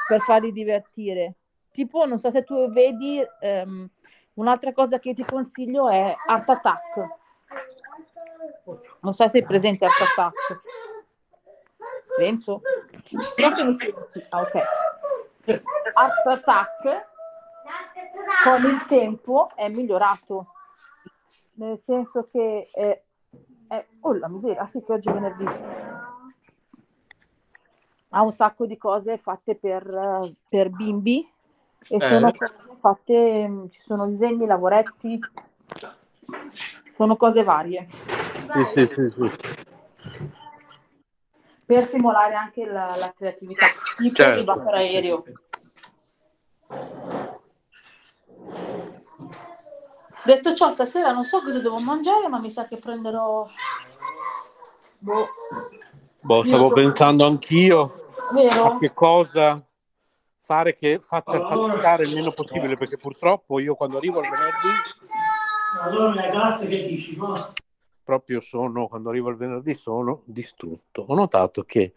per farli divertire. Tipo, non so se tu vedi, ehm, un'altra cosa che ti consiglio è Art Attack. Non so se sei presente Art Attack. Renzo? So che mi senti. Ah, ok. Art Attack con il tempo è migliorato. Nel senso che è, è... Oh la miseria, ah sì che oggi è venerdì. Ha un sacco di cose fatte per, eh, per bimbi e sono Eh. cose fatte, mm, ci sono disegni, lavoretti, sono cose varie Sì, sì, sì, per simulare anche la, la creatività, tipo Certo. il buffer aereo. Detto ciò, stasera non so cosa devo mangiare, ma mi sa che prenderò. Boh, Boh, stavo pensando anch'io vero? a che cosa fare che faccia faticare il meno possibile, perché purtroppo io quando arrivo al venerdì Allora, ragazze, che dici? No? proprio sono, quando arrivo il venerdì sono distrutto. Ho notato che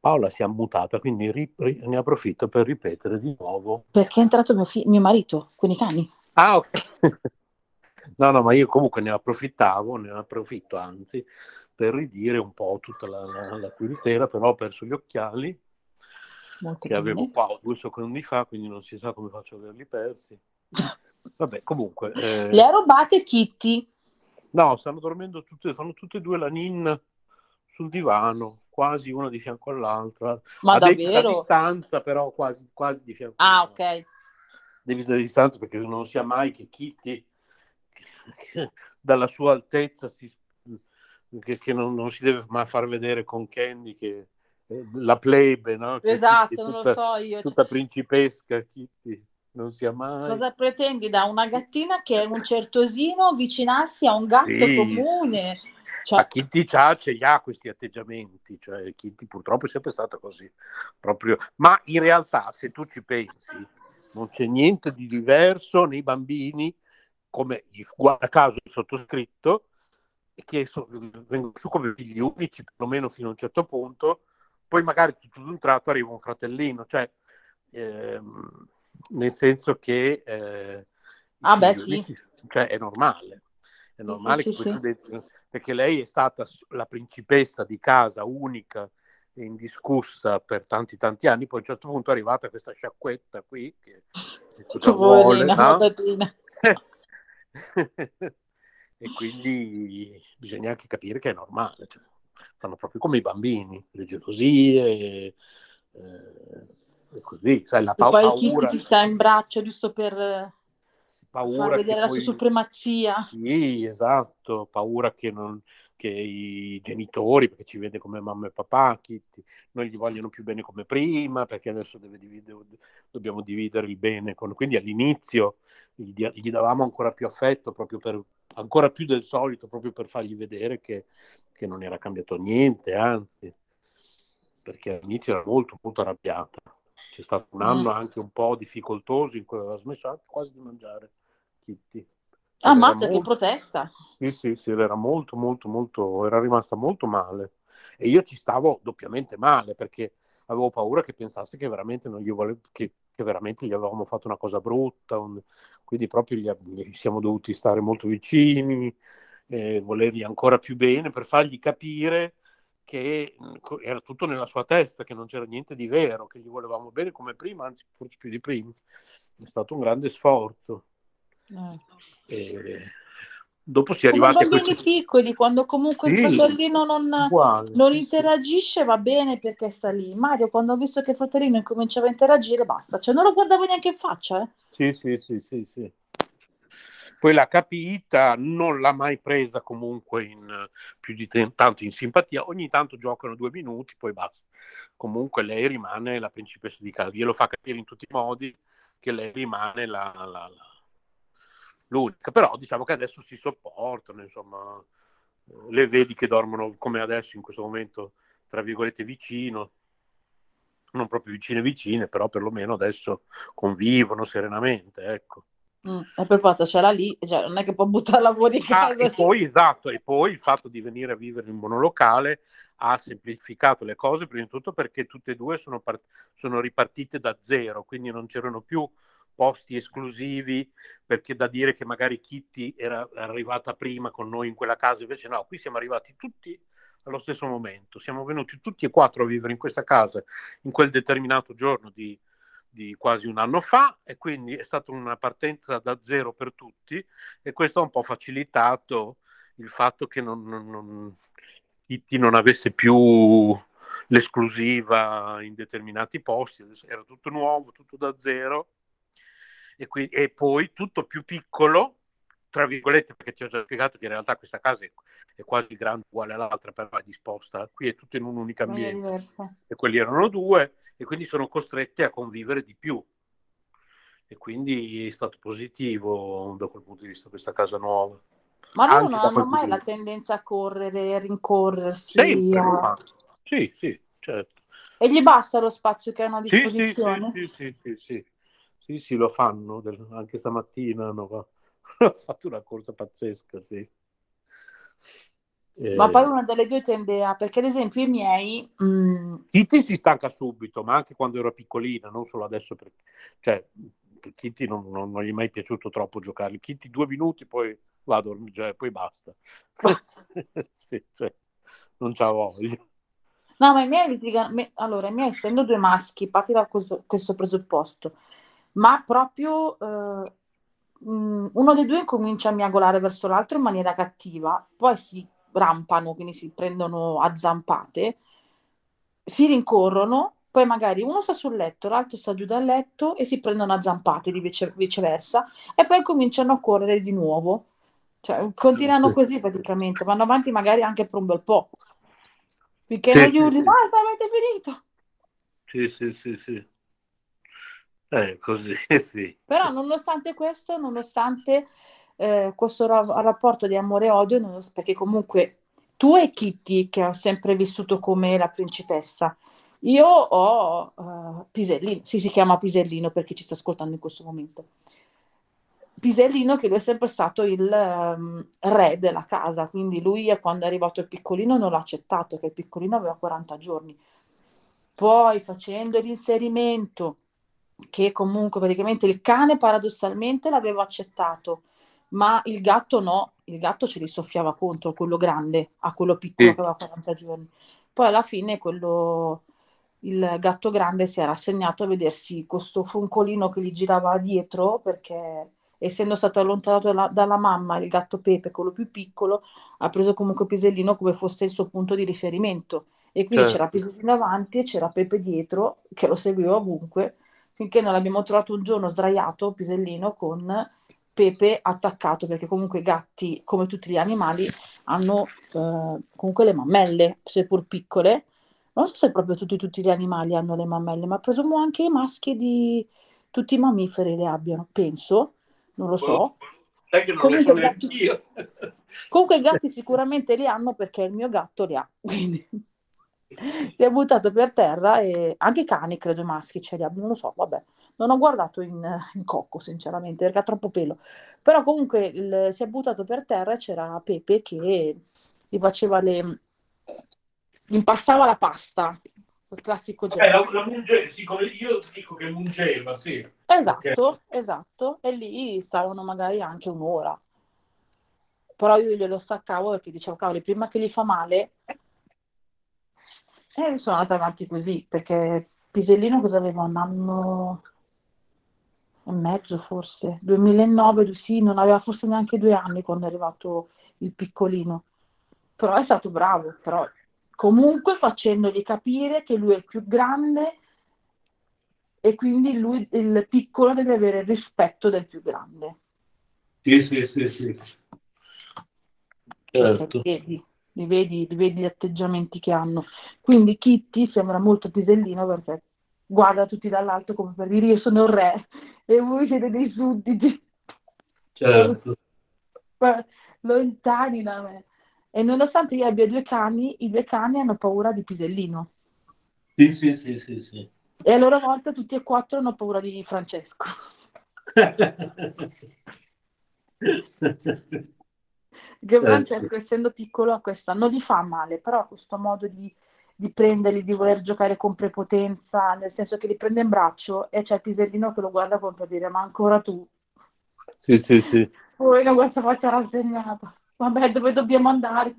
Paola si è ammutata, quindi ri- ri- ne approfitto per ripetere di nuovo. Perché è entrato mio, fi- mio marito con i cani. Ah, ok. No, no, ma io comunque ne approfittavo, ne approfitto anzi, per ridire un po' tutta la, la, la tua intera, però ho perso gli occhiali Molto che avevo bene. qua due secondi fa, quindi non si sa come faccio ad averli persi. Vabbè, comunque... eh, Le ha rubate Kitty. No, stanno dormendo tutte, fanno tutte e due la ninna sul divano, quasi una di fianco all'altra. Ma a davvero? distanza, però quasi, quasi di fianco Ah, ok. Debita distanza perché non sia mai che Kitty dalla sua altezza si- che, che non, non si deve mai far vedere con Candy che eh, la plebe, no? Che Esatto, Kitty è non lo tutta- so io. Cioè, Tutta principesca, Kitty non sia mai. Cosa pretendi da una gattina che è un certosino avvicinarsi a un gatto Sì. comune? Cioè, Ma Kitty c'ha, ce li ha questi atteggiamenti, cioè Kitty purtroppo è sempre stata così, proprio. Ma in realtà, se tu ci pensi, non c'è niente di diverso nei bambini, come guarda caso il sottoscritto, che so- vengono su come figli unici, perlomeno fino a un certo punto, poi magari tutto d'un tratto arriva un fratellino, cioè ehm, nel senso che eh, Ah, beh, figli sì. unici, cioè è normale, è normale sì, che sì, questo sì. de- perché lei è stata la principessa di casa unica e indiscussa per tanti tanti anni, poi a un certo punto è arrivata questa sciacquetta qui che, che cosa vuole, no? e quindi bisogna anche capire che è normale, cioè, fanno proprio come i bambini, le gelosie, eh, e così, sai, la pa- poi Kitty paura, ti sta in braccio giusto per eh, far paura vedere la sua poi... supremazia. Sì, esatto, paura che, non, che i genitori, perché ci vede come mamma e papà, Kitty, non gli vogliono più bene come prima, perché adesso deve dividere- dobbiamo dividere il bene con... Quindi all'inizio gli, gli davamo ancora più affetto, proprio per, ancora più del solito, proprio per fargli vedere che, che non era cambiato niente, anzi, perché all'inizio era molto, molto arrabbiata. C'è stato un anno Mm. anche un po' difficoltoso in cui aveva smesso anche quasi di mangiare Kitty. Ammazza che molto- protesta. sì, sì, sì, era molto, molto, molto, era rimasta molto male. E io ci stavo doppiamente male perché avevo paura che pensasse che veramente non gli volevo, che, che veramente gli avevamo fatto una cosa brutta. un- quindi proprio gli, gli siamo dovuti stare molto vicini, eh, volergli ancora più bene per fargli capire che co- era tutto nella sua testa, che non c'era niente di vero, che gli volevamo bene come prima, anzi forse più di prima. È stato un grande sforzo. Eh. E dopo si è Come arrivati a questo... piccoli, quando comunque il Sì, fratellino non, uguale, non sì, interagisce va bene perché sta lì. Mario, quando ho visto che il fratellino incominciava a interagire, basta. Cioè, non lo guardavo neanche in faccia, eh. Sì, sì, sì, sì, sì. Poi l'ha capita, non l'ha mai presa comunque in, eh, più di te- tanto in simpatia. Ogni tanto giocano due minuti, poi basta. Comunque lei rimane la principessa di casa. Glielo fa capire in tutti i modi che lei rimane la, la- la- l'unica. Però diciamo che adesso si sopportano, insomma. Le vedi che dormono come adesso in questo momento, tra virgolette, vicino. Non proprio vicine vicine, però perlomeno adesso convivono serenamente, ecco. Mm, E per forza c'era lì, cioè, non è che può buttarla fuori di Ah, casa. e poi, esatto, e poi il fatto di venire a vivere in monolocale ha semplificato le cose, prima di tutto perché tutte e due sono, part- sono ripartite da zero, quindi non c'erano più posti esclusivi, perché da dire che magari Kitty era arrivata prima con noi in quella casa, invece no, qui siamo arrivati tutti allo stesso momento, siamo venuti tutti e quattro a vivere in questa casa in quel determinato giorno di, di quasi un anno fa e quindi è stata una partenza da zero per tutti e questo ha un po' facilitato il fatto che non, non- non- Kitty non avesse più l'esclusiva in determinati posti, era tutto nuovo, tutto da zero e, qui- e poi tutto più piccolo, tra virgolette, perché ti ho già spiegato che in realtà questa casa è, è quasi grande uguale all'altra, però è disposta, qui è tutto in un unico ambiente e quelli erano due e quindi sono costrette a convivere di più e quindi è stato positivo da quel punto di vista questa casa nuova. Ma loro non hanno mai la tendenza a correre, a rincorrersi. Sempre a-. Sì, sì, certo. E gli basta lo spazio che hanno a Sì, sì, sì, disposizione? sì, sì, sì, sì. Sì, lo fanno, anche stamattina hanno fa- hanno fatto una corsa pazzesca, sì. Eh, Ma poi una delle due tende a... Perché ad esempio i miei... mm, Kitty si stanca subito, ma anche quando ero piccolina, non solo adesso. Per... Cioè, per Kitty non, non- non gli è mai piaciuto troppo giocare. Kitty due minuti, poi va a dormire, cioè, poi basta. Sì, cioè, non c'ha voglia. No, ma i miei litigano... Allora, i miei essendo due maschi, parti da questo, questo presupposto, ma proprio eh, mm, uno dei due comincia a miagolare verso l'altro in maniera cattiva, poi si rampano, quindi si prendono a zampate, si rincorrono, poi magari uno sta sul letto, l'altro sta giù dal letto e si prendono a zampate, di vice- viceversa, e poi cominciano a correre di nuovo. Cioè, continuano così praticamente, vanno avanti magari anche per un bel po'. Finché Sì, non gli urli, sì. basta, avete finito! Sì, sì, sì, sì. Eh, così, sì. Però nonostante questo, nonostante eh, questo ra- rapporto di amore e odio, nonos- perché comunque tu e Kitty, che ha sempre vissuto come la principessa, io ho eh, Pisellino, sì, si chiama Pisellino perché ci sta ascoltando in questo momento. Pisellino che lui è sempre stato il ehm, re della casa, quindi lui quando è arrivato il piccolino non l'ha accettato, che il piccolino aveva 40 giorni. Poi facendo l'inserimento che comunque praticamente il cane paradossalmente l'aveva accettato, ma il gatto no, il gatto ce li soffiava contro, quello grande, a quello piccolo Sì. che aveva 40 giorni. Poi alla fine quello, il gatto grande si era assegnato a vedersi questo funcolino che gli girava dietro perché essendo stato allontanato dalla, dalla mamma, il gatto Pepe, quello più piccolo, ha preso comunque Pisellino come fosse il suo punto di riferimento. E quindi Certo. c'era Pisellino avanti e c'era Pepe dietro che lo seguiva ovunque finché non l'abbiamo trovato un giorno sdraiato, Pisellino, con Pepe attaccato, perché comunque i gatti, come tutti gli animali, hanno eh, comunque le mammelle, seppur piccole. Non so se proprio tutti, tutti gli animali hanno le mammelle, ma presumo anche i maschi di tutti i mammiferi le abbiano, penso, non lo so. Sai che non Comunque lo so gatti-. Comunque i gatti sicuramente li hanno perché il mio gatto li ha, quindi si è buttato per terra e anche i cani, credo i maschi ce li abbiano, non lo so, vabbè. Non ho guardato in, in cocco, sinceramente, perché ha troppo pelo. Però comunque il- si è buttato per terra e c'era Pepe che gli faceva le... impastava la pasta, il classico Eh, la, gioco. la munge- sì, io dico che mungeva, sì. Esatto, esatto. E lì stavano magari anche un'ora. Però io glielo staccavo perché dicevo, cavoli, prima che gli fa male, e sono andata avanti così, perché Pisellino cosa aveva? Un anno e mezzo forse, 2009, sì, non aveva forse neanche due anni quando è arrivato il piccolino. Però è stato bravo, però comunque facendogli capire che lui è il più grande e quindi lui, il piccolo, deve avere il rispetto del più grande. Sì, sì, sì, sì. Perché Certo. vedi, li vedi, li vedi gli atteggiamenti che hanno. Quindi Kitty sembra molto pisellino perché guarda tutti dall'alto come per dire io sono il re e voi siete dei sudditi Certo. lontani da me. E nonostante io abbia due cani, i due cani hanno paura di Pisellino. Sì, sì, sì, sì, sì. E a loro volta tutti e quattro hanno paura di Francesco. Che Francesco, essendo piccolo, ha questa non gli fa male, però questo modo di, di prenderli, di voler giocare con prepotenza, nel senso che li prende in braccio e c'è Pisellino che lo guarda come per dire: Ma ancora tu? Sì, sì, sì. Poi con questa faccia rassegnata. Vabbè, dove dobbiamo andare?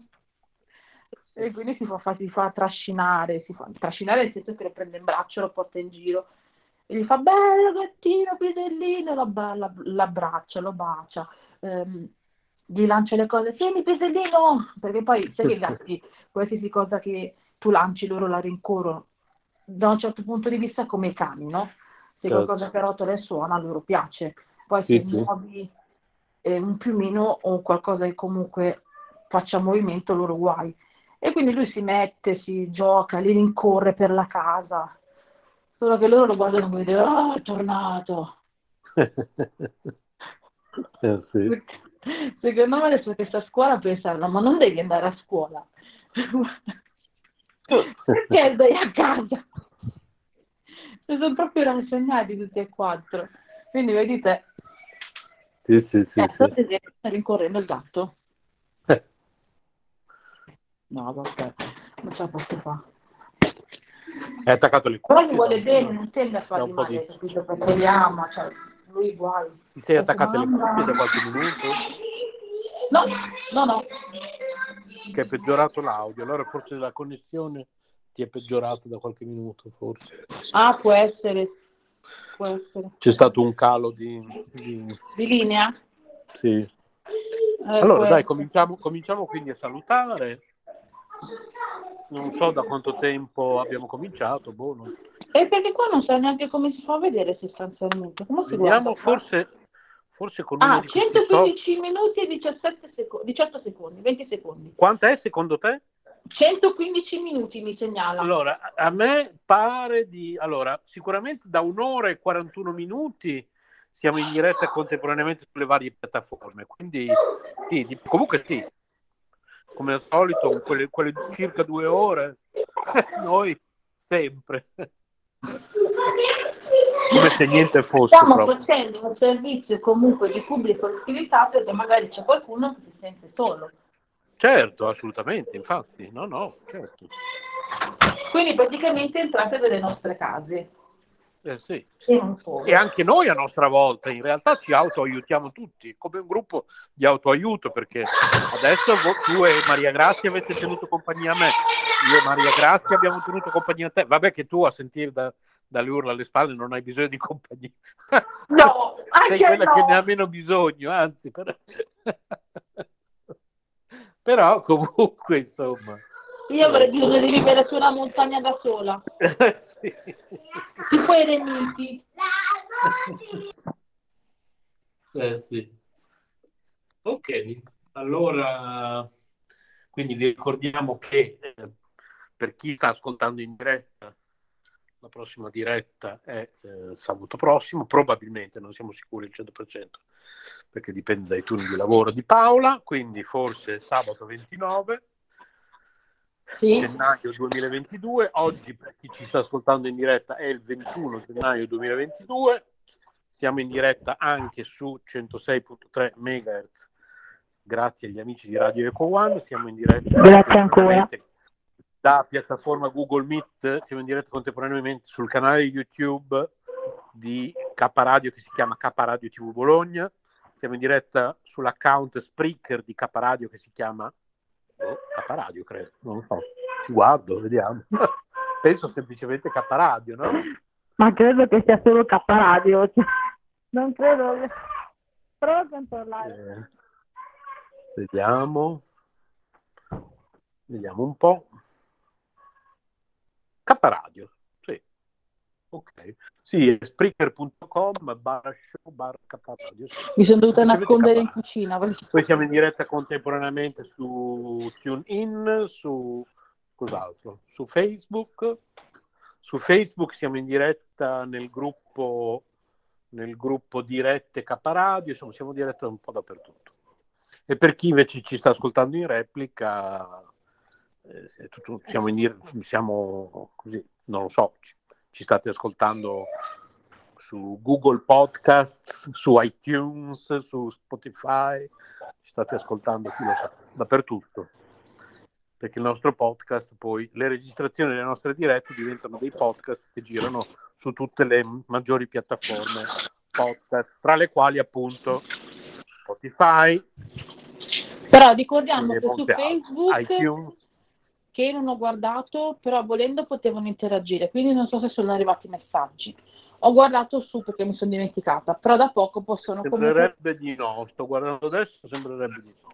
E quindi si fa, fa- si fa trascinare, si fa trascinare nel senso che lo prende in braccio, lo porta in giro e gli fa bello gattino, pisellino, lo la- l'abbraccia, lo bacia, ehm, gli lancia le cose, tieni pisellino, perché poi sai che i gatti, qualsiasi cosa che tu lanci loro la rincorrono, da un certo punto di vista come i cani, no? Se Certo. qualcosa che rotola e suona, loro piace. Poi Sì, se sì. muovi eh, un piumino o qualcosa che comunque faccia movimento, loro guai. E quindi lui si mette, si gioca, li rincorre per la casa. Solo che loro lo guardano come dire, oh, è tornato. Eh, sì. Perché- Secondo me adesso che sta a scuola pensano, ma non devi andare a scuola. Perché stai a casa? Si sono proprio rassegnati tutti e quattro. Quindi vedete, Sì, sì, sì, eh, sì. sto sta rincorrendo il gatto. Eh. No, vabbè, non ce la posso fare. È attaccato le Però mi vuole bene, non tende a fargli po' male, di- capito? Perché li ama, cioè, lui guai. Ti sei Perché attaccate le mamma- cuffie da qualche minuto? No, no, no. Che è peggiorato l'audio. Allora forse la connessione ti è peggiorata da qualche minuto, forse. Ah, può essere, può essere. C'è stato un calo di... di- Di linea? Sì. Eh, Allora, dai, cominciamo, cominciamo quindi a salutare. Non so da quanto tempo abbiamo cominciato, boh, non- E perché qua non sa neanche come si fa a vedere sostanzialmente. Come si Vediamo guarda forse, forse con Ah, di questi soft- 115 minuti e 17 secondi, 18 secondi, 20 secondi. Quanto è secondo te? 115 minuti mi segnala. Allora, a- me pare di... Allora, sicuramente da un'ora e 41 minuti siamo in diretta contemporaneamente sulle varie piattaforme, quindi sì, comunque sì, come al solito, quelle, quelle circa due ore, noi sempre, come se niente fosse Stiamo proprio. facendo un servizio comunque di pubblica utilità perché magari c'è qualcuno che si sente solo. Certo, assolutamente, infatti, no, no, certo. Quindi praticamente entrate nelle nostre case. Eh, sì. E. E anche noi a nostra volta, in realtà ci autoaiutiamo tutti, come un gruppo di autoaiuto, perché adesso vo- tu e Maria Grazia avete tenuto compagnia a me, io e Maria Grazia abbiamo tenuto compagnia a te. Vabbè che tu a sentire da- dalle urla alle spalle non hai bisogno di compagnia. No, Sei anche quella che no. ne ha meno bisogno, anzi. Per... Però comunque, insomma... Io avrei bisogno di vivere su una montagna da sola. sì. Tipo i remiti. Eh sì. Ok, allora quindi vi ricordiamo che eh, per chi sta ascoltando in diretta, la prossima diretta è eh, sabato prossimo, probabilmente non siamo sicuri al 100% perché dipende dai turni di lavoro di Paola, quindi forse sabato 29 Sì. gennaio 2022. Oggi, per chi ci sta ascoltando in diretta, è il 21 gennaio 2022. Siamo in diretta anche su 106.3 MHz, grazie agli amici di Radio Eco One. Siamo in diretta Grazie ancora. Da piattaforma Google Meet. Siamo in diretta contemporaneamente sul canale YouTube di K Radio che si chiama K Radio TV Bologna. Siamo in diretta sull'account Spreaker di K Radio che si chiama oh, K Radio, credo, non lo so. Ci guardo, vediamo. Penso semplicemente K Radio, no? Ma credo che sia solo K Radio. cioè, Non credo. che- Prova a controllare. Eh, vediamo. Vediamo un po'. K Radio, sì. Ok. Sì, spreaker.com barra show barra K Radio. sì. Mi sono dovuta nascondere in cucina. Poi siamo in diretta contemporaneamente su TuneIn, su cos'altro? Su Facebook. Su Facebook siamo in diretta nel gruppo nel gruppo dirette K Radio, insomma siamo in diretta un po' dappertutto. E per chi invece ci sta ascoltando in replica, eh, tutto- siamo, in siamo così, non lo so, ci, ci state ascoltando su Google Podcast, su iTunes, su Spotify, ci state ascoltando, chi lo sa, dappertutto. Perché il nostro podcast, poi le registrazioni delle nostre dirette diventano dei podcast che girano su tutte le maggiori piattaforme podcast, tra le quali appunto Spotify, Però ricordiamo che su Facebook, iTunes. Che non ho guardato, però volendo potevano interagire, quindi non so se sono arrivati messaggi. Ho guardato su perché mi sono dimenticata, però da poco possono comunque... Sembrerebbe di no, sto guardando adesso, sembrerebbe di no.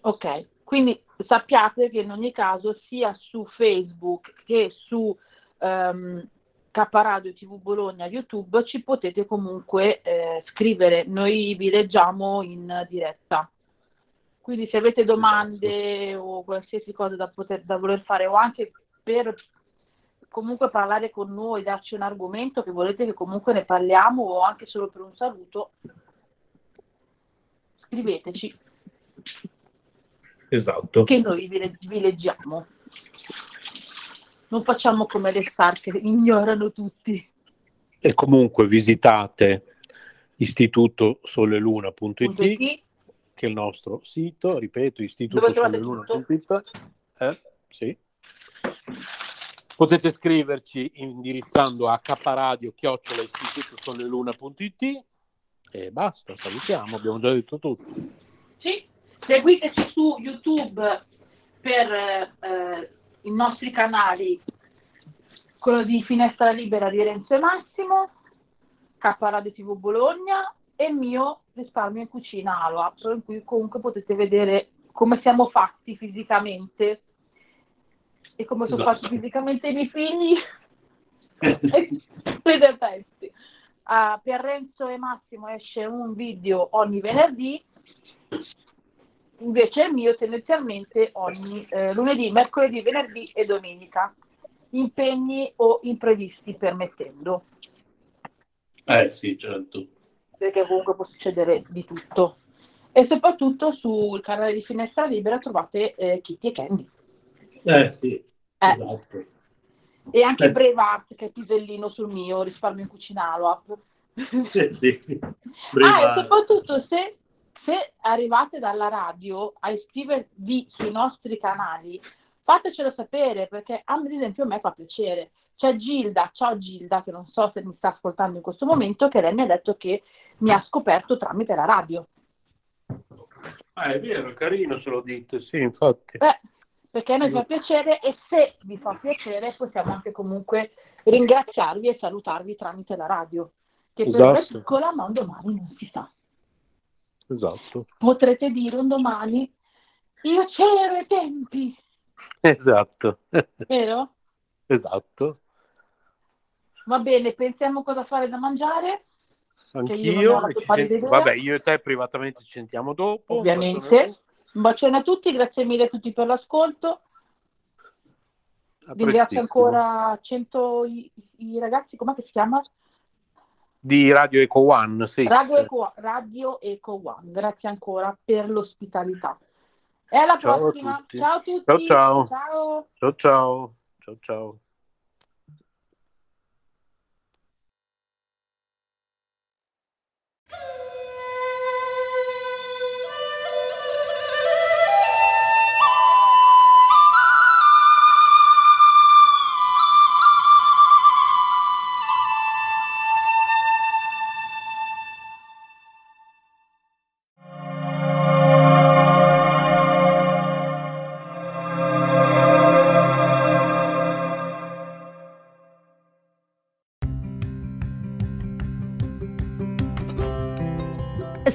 Ok, quindi sappiate che in ogni caso sia su Facebook che su ehm, K Radio TV Bologna YouTube ci potete comunque eh, scrivere, noi vi leggiamo in diretta. Quindi se avete domande o qualsiasi cosa da, poter, da voler fare o anche per comunque parlare con noi, darci un argomento che volete che comunque ne parliamo o anche solo per un saluto, scriveteci Esatto. che noi vi, vi leggiamo. Non facciamo come le star che ignorano tutti. E comunque visitate istitutosoleluna.it Punto it. che è il nostro sito, ripeto, istitutosoleluna.it Eh? Sì. Potete scriverci indirizzando a kradio chiocciola istitutosoneluna.it e basta, salutiamo, abbiamo già detto tutto. Sì, seguiteci su YouTube per eh, i nostri canali, quello di Finestra Libera di Renzo e Massimo, K Radio TV Bologna e mio risparmio in cucina Aloa, in cui comunque potete vedere come siamo fatti fisicamente e come sono Esatto. fatti fisicamente i miei figli e dei pezzi. Ah, per Renzo e Massimo esce un video ogni venerdì, invece il mio tendenzialmente ogni eh, lunedì, mercoledì, venerdì e domenica, impegni o imprevisti permettendo, Eh sì, certo. Perché comunque può succedere di tutto. E soprattutto sul canale di Finestra Libera trovate eh, Kitty e Candy. Eh sì, Eh. esatto. E anche Eh. Brave Art, che è pisellino sul mio, risparmio in cucina Aloap. Sì, sì. Ah, e soprattutto se, se arrivate dalla radio a iscrivervi sui nostri canali, fatecelo sapere perché ad esempio a me fa piacere. C'è Gilda, ciao Gilda, che non so se mi sta ascoltando in questo momento, che lei mi ha detto che mi ha scoperto tramite la radio. Ah, è vero, carino se lo dite, sì, infatti. Eh, perché a noi fa piacere e se vi fa piacere possiamo anche comunque ringraziarvi e salutarvi tramite la radio, che per ora è Esatto. piccola ma un domani non si sa. Esatto. Potrete dire un domani, io c'ero ai tempi, Esatto. vero? esatto. Va bene, pensiamo cosa fare da mangiare, io Anch'io. pallida senti-. Vabbè, io e te privatamente ci sentiamo dopo. un ovviamente. Un bacione a tutti, grazie mille a tutti per l'ascolto. A Ringrazio ancora 100 i, i ragazzi, com'è che si chiama? Di Radio Eco One, sì. Radio Eco, Radio Eco One, grazie ancora per l'ospitalità. E alla Ciao a prossima. tutti. Ciao a tutti. Ciao. Ciao. Ciao ciao. Ciao ciao. Woo!